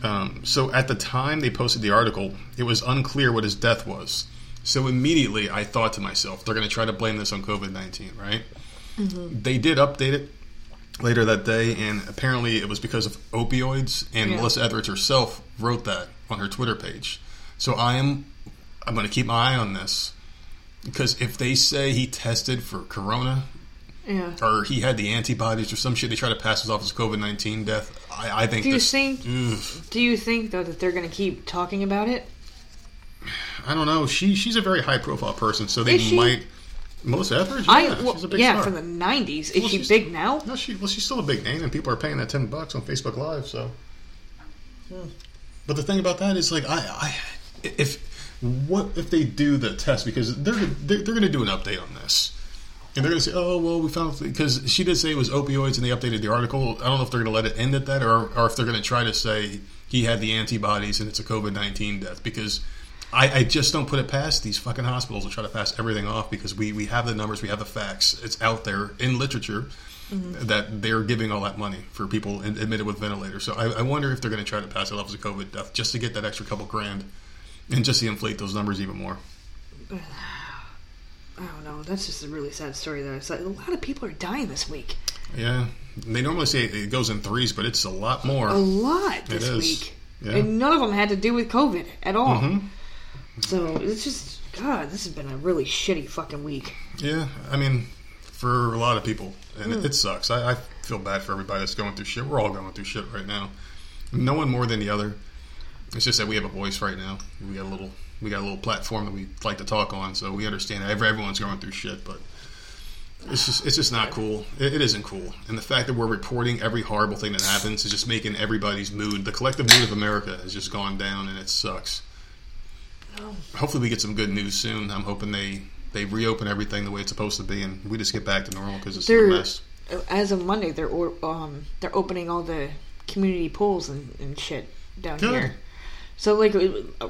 Um, so at the time they posted the article, it was unclear what his death was. So immediately I thought to myself, they're going to try to blame this on COVID 19, right? They did update it later that day, and apparently it was because of opioids. And Yeah. Melissa Etheridge herself wrote that on her Twitter page. So I am, I'm going to keep my eye on this because if they say he tested for corona Yeah. or he had the antibodies or some shit, they try to pass this off as COVID nineteen death. I, I think Do you this. think- Ugh. Do you think though that they're going to keep talking about it? I don't know. She she's a very high profile person, so they Is she? might Melissa Etheridge, yeah, I well, she's a big yeah star. from the '90s. Is Well, she she's- big now? No, she well, she's still a big name, and people are paying that ten bucks on Facebook Live. So, hmm. but the thing about that is, like, I, I, if what if they do the test because they're they're, they're going to do an update on this, and they're going to say, oh well, we found because she did say it was opioids, and they updated the article. I don't know if they're going to let it end at that, or or if they're going to try to say he had the antibodies and it's a COVID nineteen death because. I, I just don't put it past these fucking hospitals to try to pass everything off because we, we have the numbers, we have the facts. It's out there in literature mm-hmm. that they're giving all that money for people admitted with ventilators. So I, I wonder if they're going to try to pass it off as a COVID death just to get that extra couple grand and just to inflate those numbers even more. I don't know. That's just a really sad story. Though, it's like a lot of people are dying this week. Yeah, they normally say it goes in threes, but it's a lot more. A lot this is. week, Yeah. and none of them had to do with COVID at all. Mhm. So it's just God. This has been a really shitty fucking week. Yeah, I mean, for a lot of people, and it, it sucks. I, I feel bad for everybody that's going through shit. We're all going through shit right now. No one more than the other. It's just that we have a voice right now. We got a little, we got a little platform that we like to talk on, so we understand that everyone's going through shit, but. It's just, it's just not cool. It, it isn't cool, and the fact that we're reporting every horrible thing that happens is just making everybody's mood, the collective mood of America, has just gone down, and it sucks hopefully we get some good news soon. I'm hoping they they reopen everything the way it's supposed to be, and we just get back to normal because it's a They're mess. as of Monday. They're um they're opening all the community pools and, and shit down Good. here. So like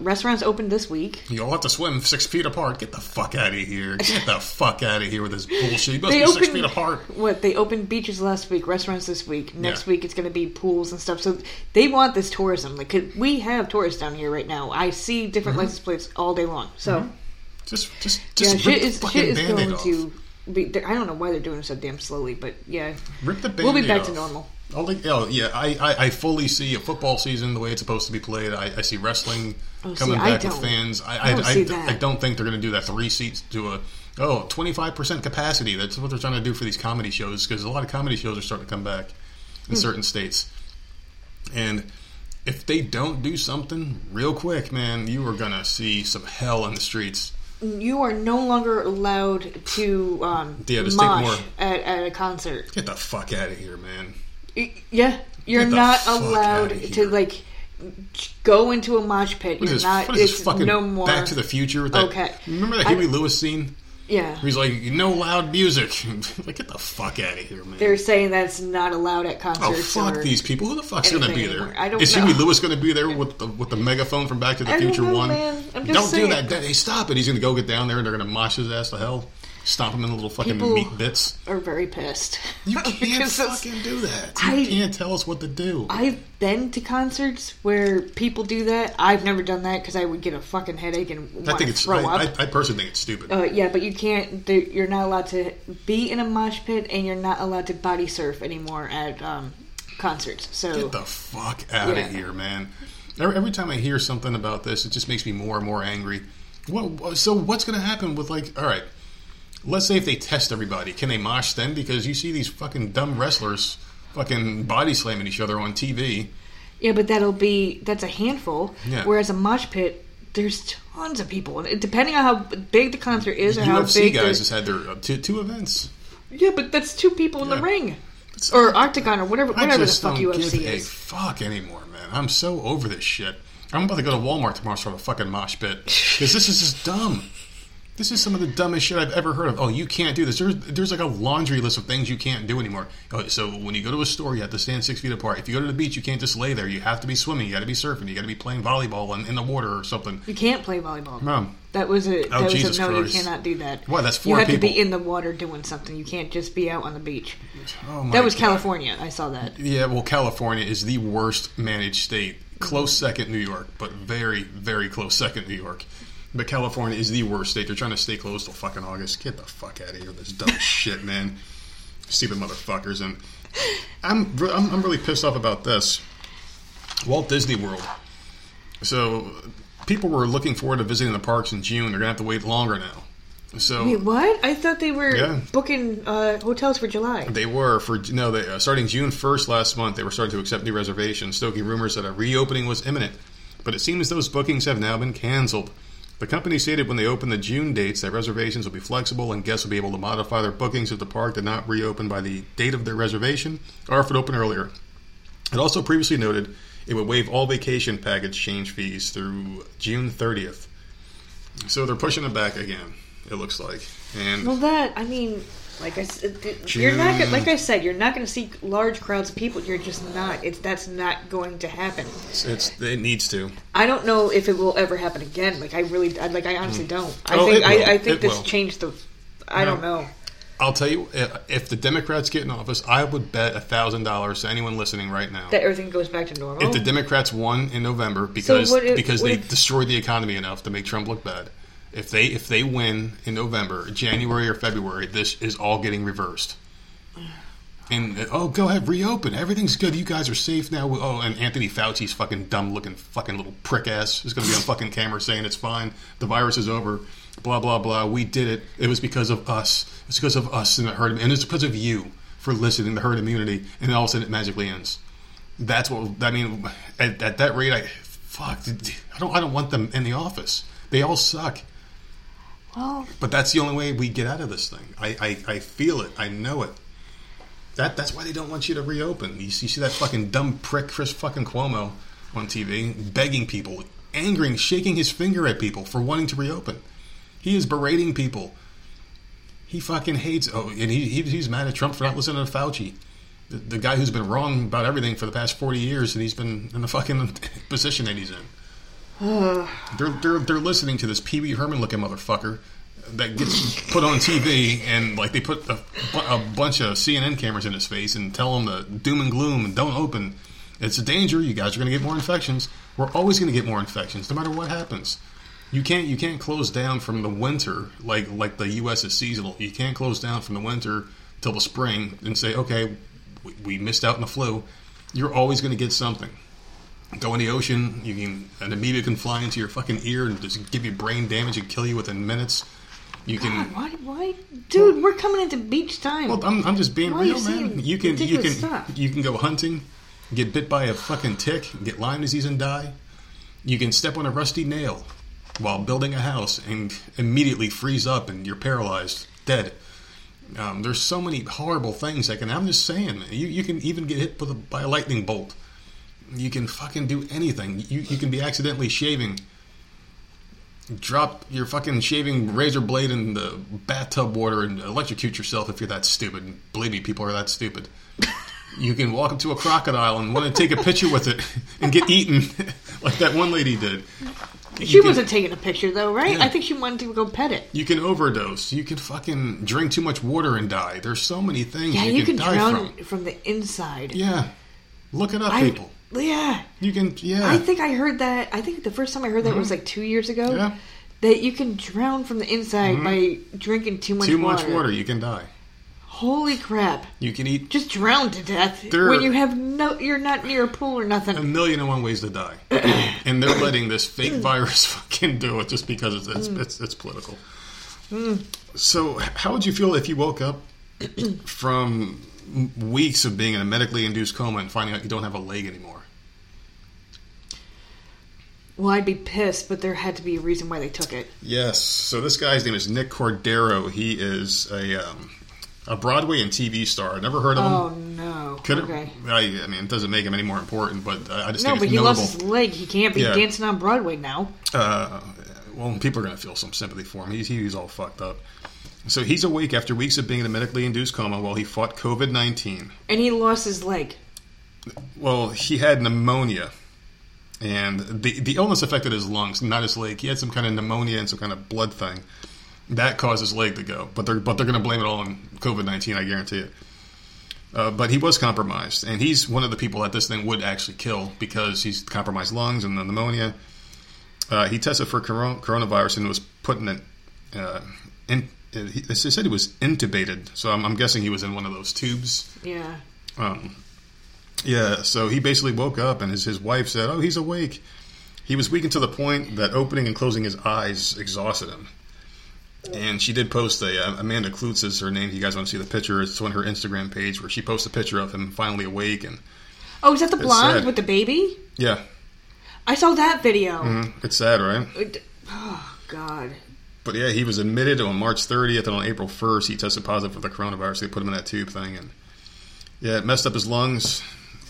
restaurants opened this week. You all have to swim six feet apart. Get the fuck out of here! Get the fuck out of here with this bullshit. You must They be six opened feet apart. what they opened beaches last week, restaurants this week. Next Yeah. week it's going to be pools and stuff. So they want this tourism. Like we have tourists down here right now. I see different license plates all day long. So Just, just, yeah, Mm-hmm. just shit the is shit is band-aid going off. to. Be, I don't know why they're doing it so damn slowly, but yeah, Rip the we'll be back off. to normal. Oh, like, oh yeah, I, I, I fully see a football season the way it's supposed to be played. I, I see wrestling Oh, coming I back with fans. I, I I, don't I, see I, that. don't think they're going to do that three seats to a oh 25 percent capacity. That's what they're trying to do for these comedy shows because a lot of comedy shows are starting to come back in Hmm. certain states. And if they don't do something real quick, man, you are going to see some hell in the streets. You are no longer allowed to um, Yeah, mosh at, at a concert. Get the fuck out of here, man. Yeah, you're not allowed to like go into a mosh pit. You're is this, not. what is this it's fucking no more. Back to the Future? with That, Okay. Remember that I- Huey Lewis scene? yeah, He's like, no loud music. like, get the fuck out of here, man. they're saying that's not allowed at concerts. oh, fuck these people. Who the fuck's to be there? anymore. I don't Is know. Huey Lewis to be there with the with the megaphone from Back to the I Future 1? man. I'm just don't saying. do that. Hey, stop it. He's to go get down there and they're to mosh his ass to hell. Stomp them in the little fucking People- meat bits. Are very pissed. You can't fucking do that. You I- can't tell us what to do. I've been to concerts where people do that. I've never done that because I would get a fucking headache and I think it's. throw I, up. I, I personally think it's stupid. Uh, yeah, but you can't. You're not allowed to be in a mosh pit, and you're not allowed to body surf anymore at um, concerts. So Get the fuck out Yeah. of here, man. Every, every time I hear something about this, it just makes me more and more angry. What, so what's going to happen with like? All right, let's say if they test everybody, can they mosh then? Because you see these fucking dumb wrestlers fucking body slamming each other on TV. yeah, but that'll be that's a handful. Yeah. Whereas a mosh pit, there's tons of people, and depending on how big the concert is or how UFC big. guys has had their uh, two, two events. yeah, but that's two people in Yeah. the ring, or octagon, or whatever, I whatever the just fuck don't UFC give a is. fuck anymore, man. I'm so over this shit. I'm about to go to Walmart tomorrow for a fucking mosh pit because this is just dumb. This is some of the dumbest shit I've ever heard of. Oh, you can't do this. There's, there's like a laundry list of things you can't do anymore. Oh, so when you go to a store, you have to stand six feet apart. If you go to the beach, you can't just lay there. You have to be swimming. You got to be surfing. You got to be playing volleyball in, in the water or something. You can't play volleyball. No. That was a that Oh, was Jesus a no. Christ. You cannot do that. Why, that's four You have to be in the water doing something. You can't just be out on the beach. oh my That was God. California. I saw that. Yeah, well, California is the worst managed state. Close second, New York, but very, very close second, New York. But California is the worst state. They're trying to stay closed till fucking August. Get the fuck out of here with this dumb shit, man. Stupid motherfuckers. And I'm, I'm I'm really pissed off about this. Walt Disney World. So people were looking forward to visiting the parks in June. They're gonna have to wait longer now. So Wait, what? I thought they were Yeah. booking uh, hotels for July. They were for no. They, uh, starting June first last month, they were starting to accept new reservations, stoking rumors that a reopening was imminent. But it seems those bookings have now been canceled. The company stated when they opened the June dates that reservations will be flexible and guests will be able to modify their bookings if the park did not reopen by the date of their reservation or if it opened earlier. It also previously noted it would waive all vacation package change fees through June 30th. So they're pushing it back again, it looks like. And Well, that I mean, like I said, you're not gonna, like I said, you're not going to see large crowds of people. You're just not. It's that's not going to happen. it's, it's it needs to. I don't know if it will ever happen again. Like I really, I, like I honestly mm. don't. I Oh, think. I, I think It this will. changed the. I don't know. I'll tell you, if- the Democrats get in office, I would bet a thousand dollars to anyone listening right now. That everything goes back to normal. if the Democrats won in November because what if- because they if- destroyed the economy enough to make Trump look bad. If they if they win in November, January or February, this is all getting reversed. And oh, go ahead, reopen. Everything's good. You guys are safe now. Oh, and Anthony Fauci's fucking dumb looking fucking little prick ass is going to be on fucking camera saying it's fine. The virus is over. Blah blah blah. We did it. It was because of us. It's because of us and the herd, and it's because of you for listening to herd immunity. And all of a sudden, it magically ends. That's what I mean. At, at that rate, I fuck. I don't. I don't want them in the office. They all suck. Well, But that's the only way we get out of this thing. I, I, I feel it. I know it. That that's why they don't want you to reopen. You see, you see that fucking dumb prick Chris fucking Cuomo on TV begging people, angering, shaking his finger at people for wanting to reopen. He is berating people. He fucking hates. Oh, and he, he he's mad at Trump for not listening to Fauci, the, the guy who's been wrong about everything for the past forty years, and he's been in the fucking position that he's in. They're, they're, they're listening to this Wee Herman looking motherfucker that gets put on TV and like they put a, a bunch of CNN cameras in his face and tell him to doom and gloom and don't open. It's a danger. You guys are going to get more infections. We're always going to get more infections, no matter what happens. You can't you can't close down from the winter like like the U.S. is seasonal. You can't close down from the winter till the spring and say okay, we, we missed out on the flu. You're always going to get something go in the ocean. You can an amoeba can fly into your fucking ear and just give you brain damage and kill you within minutes. You can. God, why, why, dude? We're coming into beach time. Well, I'm, I'm just being Why real, man. You can you can stuff? you can go hunting, get bit by a fucking tick, get Lyme disease and die. You can step on a rusty nail while building a house and immediately freeze up and you're paralyzed, dead. Um, there's so many horrible things that can. I'm just saying, man, you you can even get hit with a, by a lightning bolt. You can fucking do anything. You you can be accidentally shaving. Drop your fucking shaving razor blade in the bathtub water and electrocute yourself if you're that stupid. Believe me, people are that stupid. You can walk up to a crocodile and want to take a picture with it and get eaten, like that one lady did. she can- wasn't taking a picture though, right? Yeah. I think she wanted to go pet it. You can overdose. You can fucking drink too much water and die. There's so many things Yeah, you, you, can, can die drown from. from the inside. Yeah, look it up, I, people. Yeah, You can. Yeah, I think I heard that. I think the first time I heard that was mm-hmm. like two years ago. Mm-hmm. Yeah. That you can drown from the inside mm-hmm. by drinking too much water. too water. much water, you can die. Holy crap! You can eat Just drown to death There- when you have no. You're not near a pool or nothing. a million and one ways to die, and they're letting this fake virus fucking do it just because it's it's, mm. it's, it's political. Mm. So, how would you feel if you woke up from weeks of being in a medically induced coma and finding out you don't have a leg anymore? Well, I'd be pissed, but there had to be a reason why they took it. Yes. So this guy's name is Nick Cordero. He is a um, a Broadway and TV star. Never heard of Oh him. Oh no. Could okay. it, I, I mean, it doesn't make him any more important, but I I just No, think but he notable. lost his leg. He can't be Yeah. dancing on Broadway now. uh, well, people are going to feel some sympathy for him. He's, he's all fucked up. So he's awake after weeks of being in a medically induced coma while he fought COVID 19. And he lost his leg. Well, he had pneumonia. And the, the illness affected his lungs, not his leg. He had some kind of pneumonia and some kind of blood thing. That caused his leg to go. But they're, but they're going to blame it all on COVID 19, I guarantee it. Uh, but he was compromised. And he's one of the people that this thing would actually kill because he's compromised lungs and the pneumonia. Uh, he tested for coron- coronavirus and was put in an. Uh, in, uh, he, they said he was intubated, so I'm, I'm guessing he was in one of those tubes. Yeah. Um, yeah, so he basically woke up and his, his wife said, Oh, he's awake. He was weakened to the point that opening and closing his eyes exhausted him. And she did post a uh, Amanda Kloots is her name. If you guys want to see the picture, it's on her Instagram page where she posts a picture of him finally awake. And Oh, is that the blonde sad. with the baby? yeah, I saw that video. mhm, it's sad, right? It- oh, God. But yeah, he was admitted on March 30th, and on April 1st, he tested positive for the coronavirus. They put him in that tube thing, and yeah, it messed up his lungs,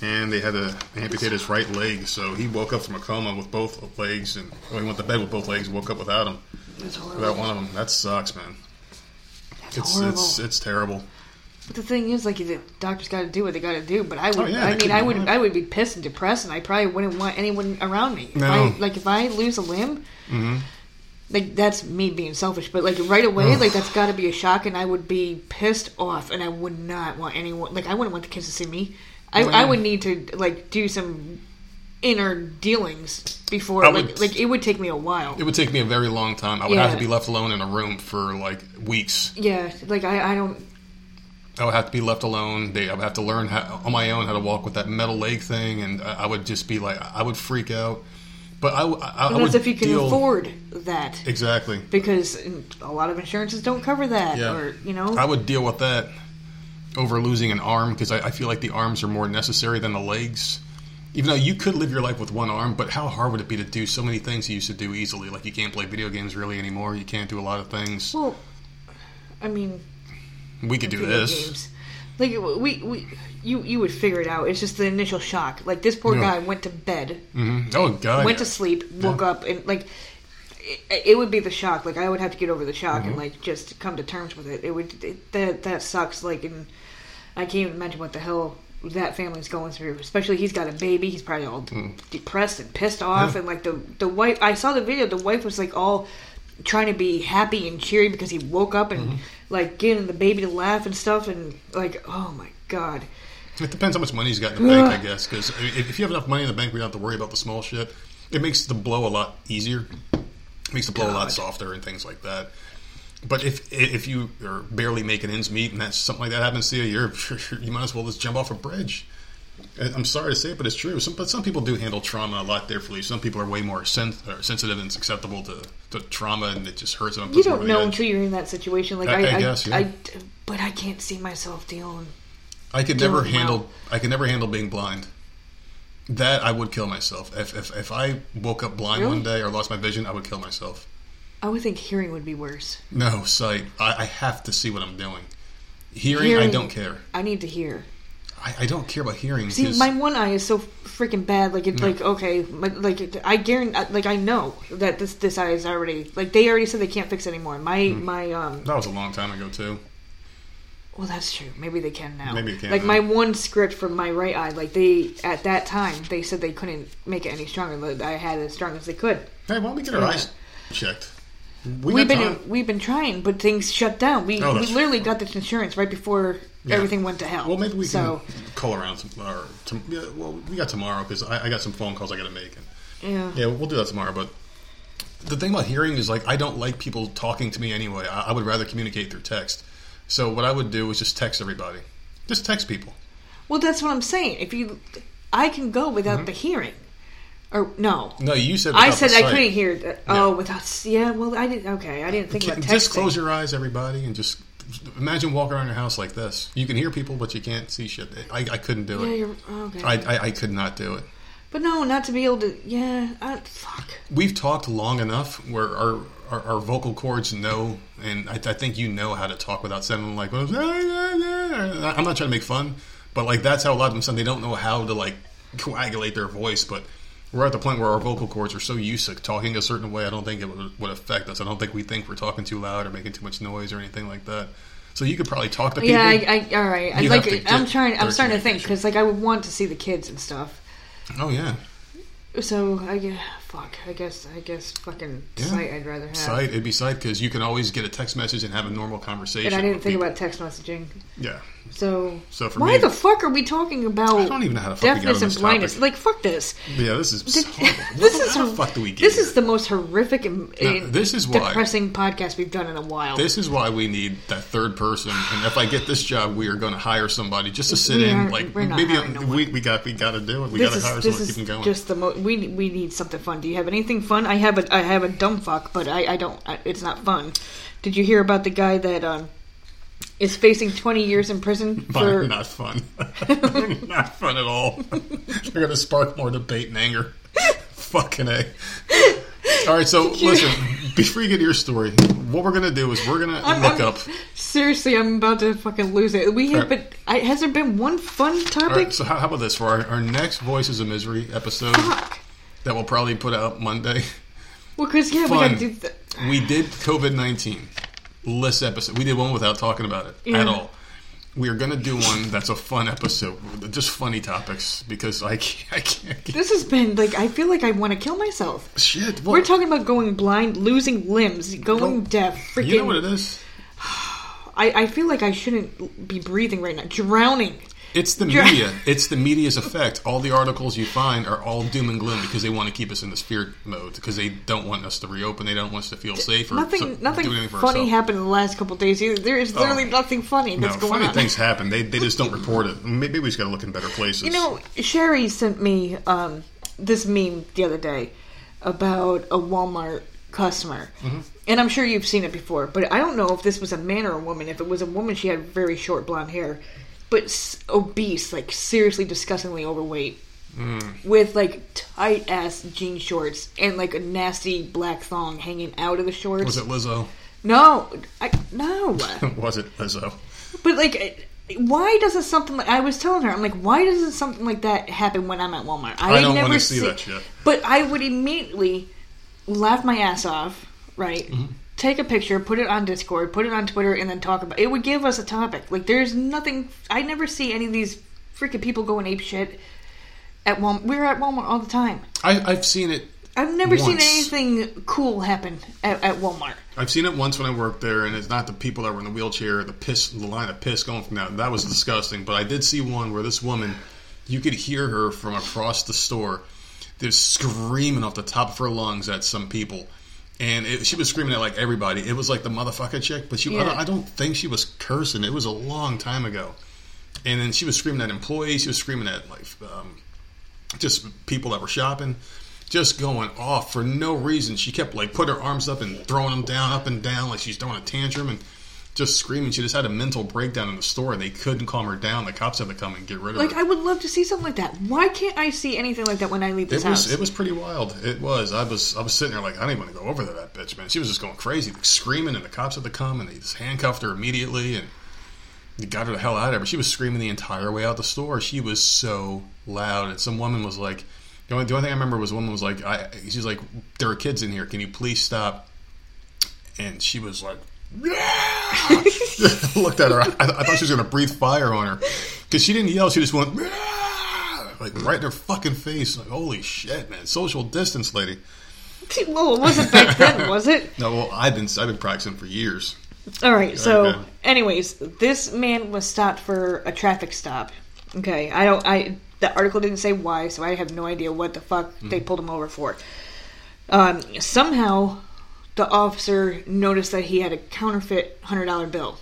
and they had to amputate his right leg. So he woke up from a coma with both legs, and well, he went to bed with both legs, woke up without them, That's without one of them. That sucks, man. That's It's horrible. it's it's terrible. But the thing is, like, the doctors got to do what they got to do. But I would, Oh, yeah, I mean, I would, I would be pissed and depressed, and I probably wouldn't want anyone around me. If No. I, like, if I lose a limb, hmm like that's me being selfish. But like right away, like that's got to be a shock, and I would be pissed off, and I would not want anyone. Like I wouldn't want the kids to see me. I, I would need to like do some inner dealings before. I like, would- like it would take me a while. It would take me a very long time. I would have to be left alone in a room for like weeks. yeah, like I, I don't. I would have to be left alone. They, I would have to learn how, on my own how to walk with that metal leg thing, and I, I would just be like, I would freak out. But I, And would that's if you can deal, afford that, exactly. because mm, a lot of insurances don't cover that, Yeah. or you know. I would deal with that over losing an arm because I, I feel like the arms are more necessary than the legs. Even though you could live your life with one arm, but how hard would it be to do so many things you used to do easily? Like you can't play video games really anymore. You can't do a lot of things. well, I mean, We could do this. games. Like we, we, you, you would figure it out. It's just the initial shock. Like this poor Yeah. guy went to bed, hmm Oh God! went yeah. to sleep, woke up, and like it, it would be the shock. Like I would have to get over the shock Mm-hmm. and like just come to terms with it. It would it, that that sucks. Like and I can't even imagine what the hell that family's going through. Especially he's got a baby. He's probably all depressed and pissed off. Mm. Yeah. And like the the wife, I saw the video. The wife was like all trying to be happy and cheery because he woke up and Mm-hmm. like getting the baby to laugh and stuff. And like oh my god. It depends how much money he's got in the bank, I guess. Because if if you have enough money in the bank, we don't have to worry about the small shit. It makes the blow a lot easier. It makes the blow a lot softer and things like that. But if if you are barely making ends meet and that's something like that happens to you, you're you might as well just jump off a bridge. I'm sorry to say it, but it's true. Some, but some people do handle trauma a lot differently. Some people are way more sen- uh, sensitive and susceptible to, to trauma, and it just hurts them. You don't know until you're in that situation. Like I- I, I I, guess, yeah. I- but I can't see myself dealing. I could never Doing well. handle. I could never handle being blind. That I would kill myself. If if, if I woke up blind Really? one day or lost my vision, I would kill myself. I would think hearing would be worse. No sight. I, I have to see what I'm doing. Hearing, I don't care. I need to hear. I, I don't care about hearing. See, 'cause- my one eye is so freaking bad. Like it's like okay, my, like it- I guarantee, like I know that this this eye is already like they already said they can't fix it anymore. My Hmm. my um. that was a long time ago too. Well, that's true. Maybe they can now. Maybe they can Like now. my one script from my right eye, like they at that time they said they couldn't make it any stronger. That I had it as strong as they could. Hey, why don't we get our eyes checked? We have been time. we've been trying, but things shut down. We Oh, we literally got this insurance right before Yeah. everything went to hell. Well, maybe we so, can call around. Some, or to, yeah, well, we got tomorrow because I, I got some phone calls I got to make. And, Yeah. Yeah, we'll do that tomorrow. But the thing about hearing is like I don't like people talking to me anyway. I, I would rather communicate through text. So what I would do is just text everybody. Just text people. Well, that's what I'm saying. If you, I can go without Mm-hmm. the hearing, or no. No, you said I said I sight. couldn't hear. That. Oh, without yeah. Well, I didn't. Okay, I didn't think about texting. Just close your eyes, everybody, and just imagine walking around your house like this. You can hear people, but you can't see shit. I, I couldn't do Yeah, it. you're okay. I, I, I could not do it. but no, not to be able to. Yeah, I, fuck. We've talked long enough where our our, our vocal cords know, and I, I think you know how to talk without sounding like. I'm not trying to make fun, but like that's how a lot of them sound. They don't know how to like coagulate their voice, but we're at the point where our vocal cords are so used to talking a certain way. I don't think it would, would affect us. I don't think we think we're talking too loud or making too much noise or anything like that. So you could probably talk to people. Yeah, I, I all right. Like to I'm trying. I'm starting to think because like I would want to see the kids and stuff. oh yeah, So I guess fuck. I guess I guess fucking Yeah. sight. I'd rather have. sight. It'd be sight because you can always get a text message and have a normal conversation. And I didn't think people. about text messaging. Yeah. So, So for why me- the fuck are we talking about I don't even know how the fuck deafness and this blindness? topic. Like fuck this. Yeah, this is This, horrible. this What is the fuck do we get? This here? is the most horrific and, No, this is why. depressing podcast we've done in a while. This is why we need that third person. And if I get this job, we are going to hire somebody just to sit We in. Like maybe no we, we got we got to do it. We got to hire someone to keep them going. just the most. We we need something fun. Do you have anything fun? I have a I have a dumb fuck, but I I don't. I, it's not fun. Did you hear about the guy that um is facing twenty years in prison Fine, for? not fun. not fun at all. They're going to spark more debate and anger. Fucking a. All right, so listen. before you get to your story, what we're gonna do is we're gonna I'm- look I'm- up. Seriously, I'm about to fucking lose it. We have, Alright. but I, has there been one fun topic? right, so how, how about this for our, our next Voices of Misery episode Fuck. That we'll probably put out Monday? Well, because yeah, we gotta do. Th- We did COVID nineteen list episode. We did one without talking about it Yeah. at all. We are gonna do one that's a fun episode, just funny topics because I can't. I can't get, this has been like I feel like I want to kill myself. shit. We're talking about going blind, losing limbs, going deaf. Freaking, you know what it is? I, I feel like I shouldn't be breathing right now. Drowning. It's the media. It's the media's effect. All the articles you find are all doom and gloom because they want to keep us in this fear mode because they don't want us to reopen. They don't want us to feel safe or Nothing, so- nothing funny ourselves. happened in the last couple of days. Either. There is literally Oh. nothing funny No, going funny on. things happen. They they just don't report it. Maybe we just got to look in better places. You know, Sherry sent me um, this meme the other day about a Walmart customer. Mm-hmm. And I'm sure you've seen it before, but I don't know if this was a man or a woman. If it was a woman, she had very short blonde hair, but obese, like seriously disgustingly overweight, Mm. with like tight ass jean shorts and like a nasty black thong hanging out of the shorts. was it Lizzo? No, I, no. Was it Lizzo? But like, why doesn't something like I was telling her? I'm like, why doesn't something like that happen when I'm at Walmart? I don't never wanna see that shit. But I would immediately laugh my ass off, right? Mm-hmm. Take a picture, put it on Discord, put it on Twitter, and then talk about. It would give us a topic. Like, there's nothing. I never see any of these freaking people going ape shit at Walmart. We're at Walmart all the time. I, I've seen it. I've never seen anything cool happen at, at Walmart. I've seen it once when I worked there, and it's not the people that were in the wheelchair, the piss, the line of piss going from that. That was disgusting. But I did see one where this woman, you could hear her from across the store, just screaming off the top of her lungs at some people, and it, she was screaming at like everybody. It was like the motherfucker chick, but she, I, Yeah. don't, I don't think she was cursing. It was a long time ago, and then she was screaming at employees. She was screaming at like um, just people that were shopping, just going off for no reason. She kept like put her arms up and throwing them down, up and down, like she's throwing a tantrum and just screaming. She just had a mental breakdown in the store, and they couldn't calm her down. The cops had to come and get rid of Like, her. Like I would love to see something like that. Why can't I see anything like that when I leave this it was house? it was pretty wild. It was. I was I was sitting there like I didn't want to go over there. that bitch, man. She was just going crazy, like, screaming, and the cops had to come and they just handcuffed her immediately and they got her the hell out of there. But she was screaming the entire way out the store. She was so loud, and some woman was like, the only, the only thing I remember was one woman was like, I, she's like, there are kids in here. Can you please stop? And she was like. looked at her. I, I thought she was going to breathe fire on her because she didn't yell. She just went like right in her fucking face. Like holy shit, man! Social distance, lady. well, it wasn't back then, was it? No, well, I've been I've been practicing for years. All right. So, Okay. anyways, this man was stopped for a traffic stop. Okay, I don't. I the article didn't say why, so I have no idea what the fuck they pulled him over for. Um, somehow, the officer noticed that he had a counterfeit hundred dollar bill.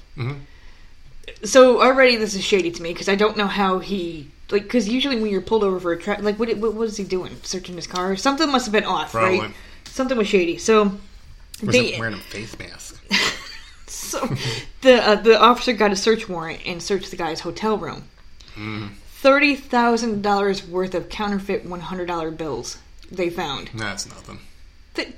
So already this is shady to me because I don't know how he like because usually when you're pulled over for a tra- like what, what is he doing searching his car something must have been off Probably. right something was shady so Was they, it wearing a face mask? so the uh, the officer got a search warrant and searched the guy's hotel room. Thirty thousand dollars worth of counterfeit one hundred dollar bills they found. That's nothing. Th-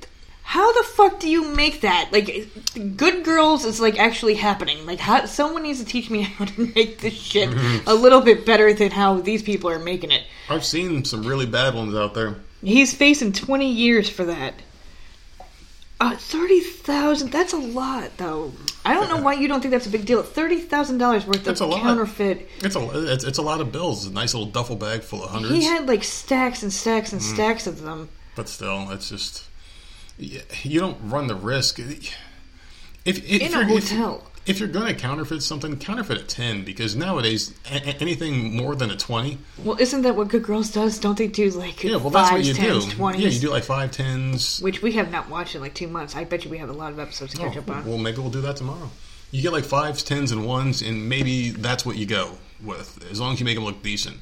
how the fuck do you make that? Like, good girls is like actually happening. Like, how someone needs to teach me how to make this shit a little bit better than how these people are making it. I've seen some really bad ones out there. He's facing twenty years for that. Uh, thirty thousand. That's a lot, though. I don't know why you don't think that's a big deal. Thirty thousand dollars worth That's of counterfeit. It's a it's, it's a lot of bills. A nice little duffel bag full of hundreds. He had like stacks and stacks and stacks of them. but still, it's just you don't run the risk. If, if In a you're, if- hotel. If, you're going to counterfeit something, counterfeit a ten because nowadays a- anything more than a twenty, Well, isn't that what Good Girls does? Don't they do like yeah, well that's what you tens, do. twenties? Yeah, you do like five tens. Which we have not watched in like two months. I bet you we have a lot of episodes to catch Oh, up on. Oh, well, maybe we'll do that tomorrow. You get like fives, tens, and ones, and maybe that's what you go with, as long as you make them look decent.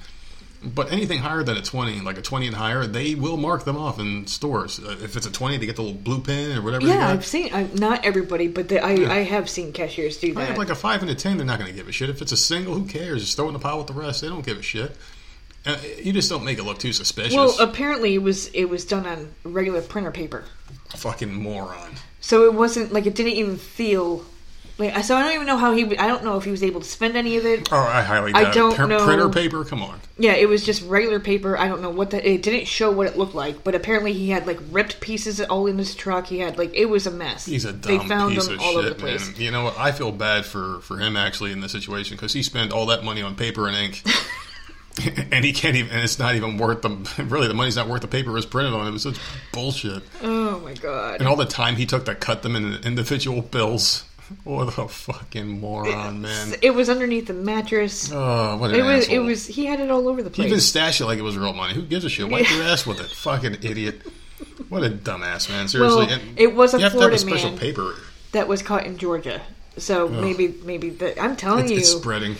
But anything higher than a twenty, like a twenty and higher, they will mark them off in stores. Uh, if it's a twenty, they get the little blue pin or whatever. yeah. I've seen. I, not everybody, but the, I I have seen cashiers do I that. have like a five and a ten. They're not going to give a shit. If it's a single, who cares? Just throw it in the pile with the rest. They don't give a shit. Uh, you just don't make it look too suspicious. Well, apparently it was it was done on regular printer paper, Fucking moron. so it wasn't like it didn't even feel. Like, so I don't even know how he. I don't know if he was able to spend any of it. Oh, I highly I doubt it. don't Pr- know. Printer paper? Come on. Yeah, it was just regular paper. I don't know what that. It didn't show what it looked like, but apparently he had like ripped pieces all in his truck. He had like it was a mess. He's a They dumb found piece them of all shit, over the place. man. You know what? I feel bad for for him actually in this situation because he spent all that money on paper and ink, and he can't even. And it's not even worth the. Really, the money's not worth the paper it was printed on. It was such bullshit. Oh my god! And all the time he took to cut them into individual bills. What a fucking moron, man. It was underneath the mattress. Oh, what an It was. asshole. It was. He had it all over the place. He even stashed it like it was real money. Who gives a shit? Wipe your ass with it. Fucking idiot. What a dumbass, man. Seriously. Well, it was a you have Florida to have a special man. paper. that was caught in Georgia. So maybe, maybe the, I'm telling It's, you, it's spreading.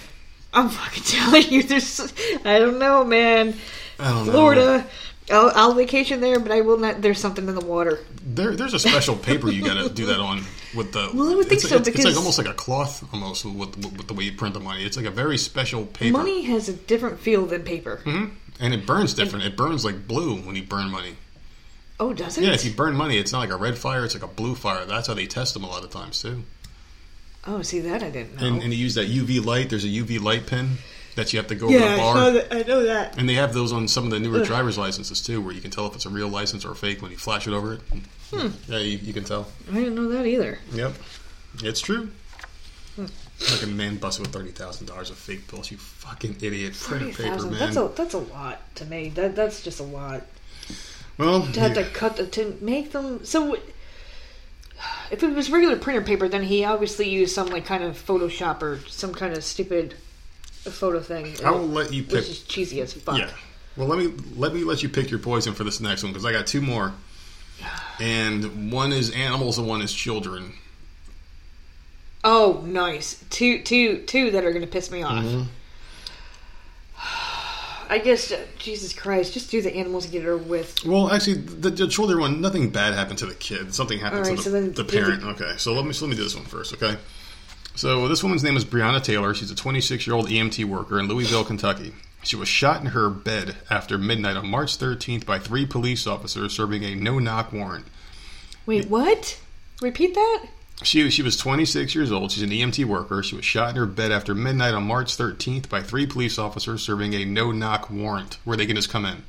I'm fucking telling you. There's, I don't know, man. I don't know. Florida, I'll, vacation there, but I will not. There's something in the water. There, there's a special paper you got to do that on with the. Well, I would think it's, so, it's, it's like almost like a cloth, almost with, with, with the way you print the money. It's like a very special paper, Money has a different feel than paper. Mm-hmm. and it burns different. It burns like blue when you burn money. Oh, does it? Yeah, if you burn money, it's not like a red fire; it's like a blue fire. That's how they test them a lot of times too. oh, see that I didn't know. And, and you use that UV light. There's a UV light pin that you have to go over yeah, the bar. that. I know that. And they have those on some of the newer driver's licenses too, where you can tell if it's a real license or a fake when you flash it over it. Hmm. Yeah, you, you can tell. I didn't know that either. Yep, it's true. Like a man busted with thirty thousand dollars of fake bills. You fucking idiot! Printer paper, man. That's a that's a lot to me. That that's just a lot well, to have to cut the to make them. So if it was regular printer paper, then he obviously used some like kind of Photoshop or some kind of stupid photo thing. I will let you which is cheesy as fuck. Yeah. Well, let me let me let you pick your poison for this next one because I got two more, and one is animals and one is children. Oh, nice. Two, two, two that are going to piss me off. Mm-hmm. I guess, uh, Jesus Christ, just do the animals and get it over with. Well, actually, the, the children one, nothing bad happened to the kid. Something happened right, to so the, then the do the- parent. Okay, so let me so let me do this one first. Okay, so this woman's name is Breonna Taylor. She's a 26 year old EMT worker in Louisville, Kentucky. She was shot in her bed after midnight on March 13th by three police officers serving a no knock warrant. Wait, what? Repeat that? She she was 26 years old. She's an EMT worker. She was shot in her bed after midnight on March 13th by three police officers serving a no knock warrant where they can just come in.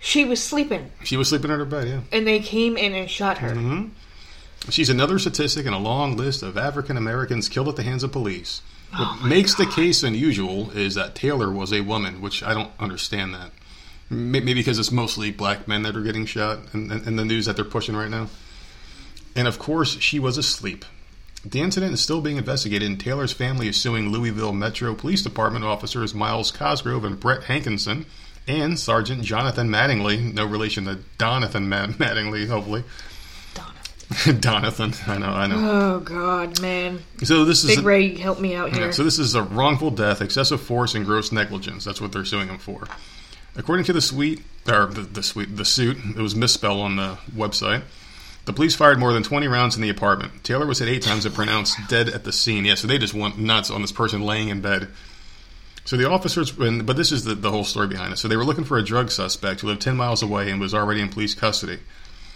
She was sleeping, She was sleeping in her bed. Yeah. and they came in and shot her. Mm-hmm. She's another statistic in a long list of African Americans killed at the hands of police. Oh what makes the case unusual is that Taylor was a woman, which I don't understand that. Maybe because it's mostly black men that are getting shot in, in, the news that they're pushing right now. And of course, she was asleep. The incident is still being investigated, and Taylor's family is suing Louisville Metro Police Department officers Myles Cosgrove and Brett Hankinson and Sergeant Jonathan Mattingly, no relation to Donathan Ma- Mattingly, hopefully. Donathan, I know, I know. Oh God, man! So this is Big a, Ray, help me out here. yeah, so this is a wrongful death, excessive force, and gross negligence. That's what they're suing him for. According to the suite, or the, the suite, the suit, it was misspelled on the website. The police fired more than 20 rounds in the apartment. Taylor was hit eight times and pronounced dead at the scene. Yeah, so they just went nuts on this person laying in bed. So the officers, and, but this is the, the whole story behind it. So they were looking for a drug suspect who lived 10 miles away and was already in police custody.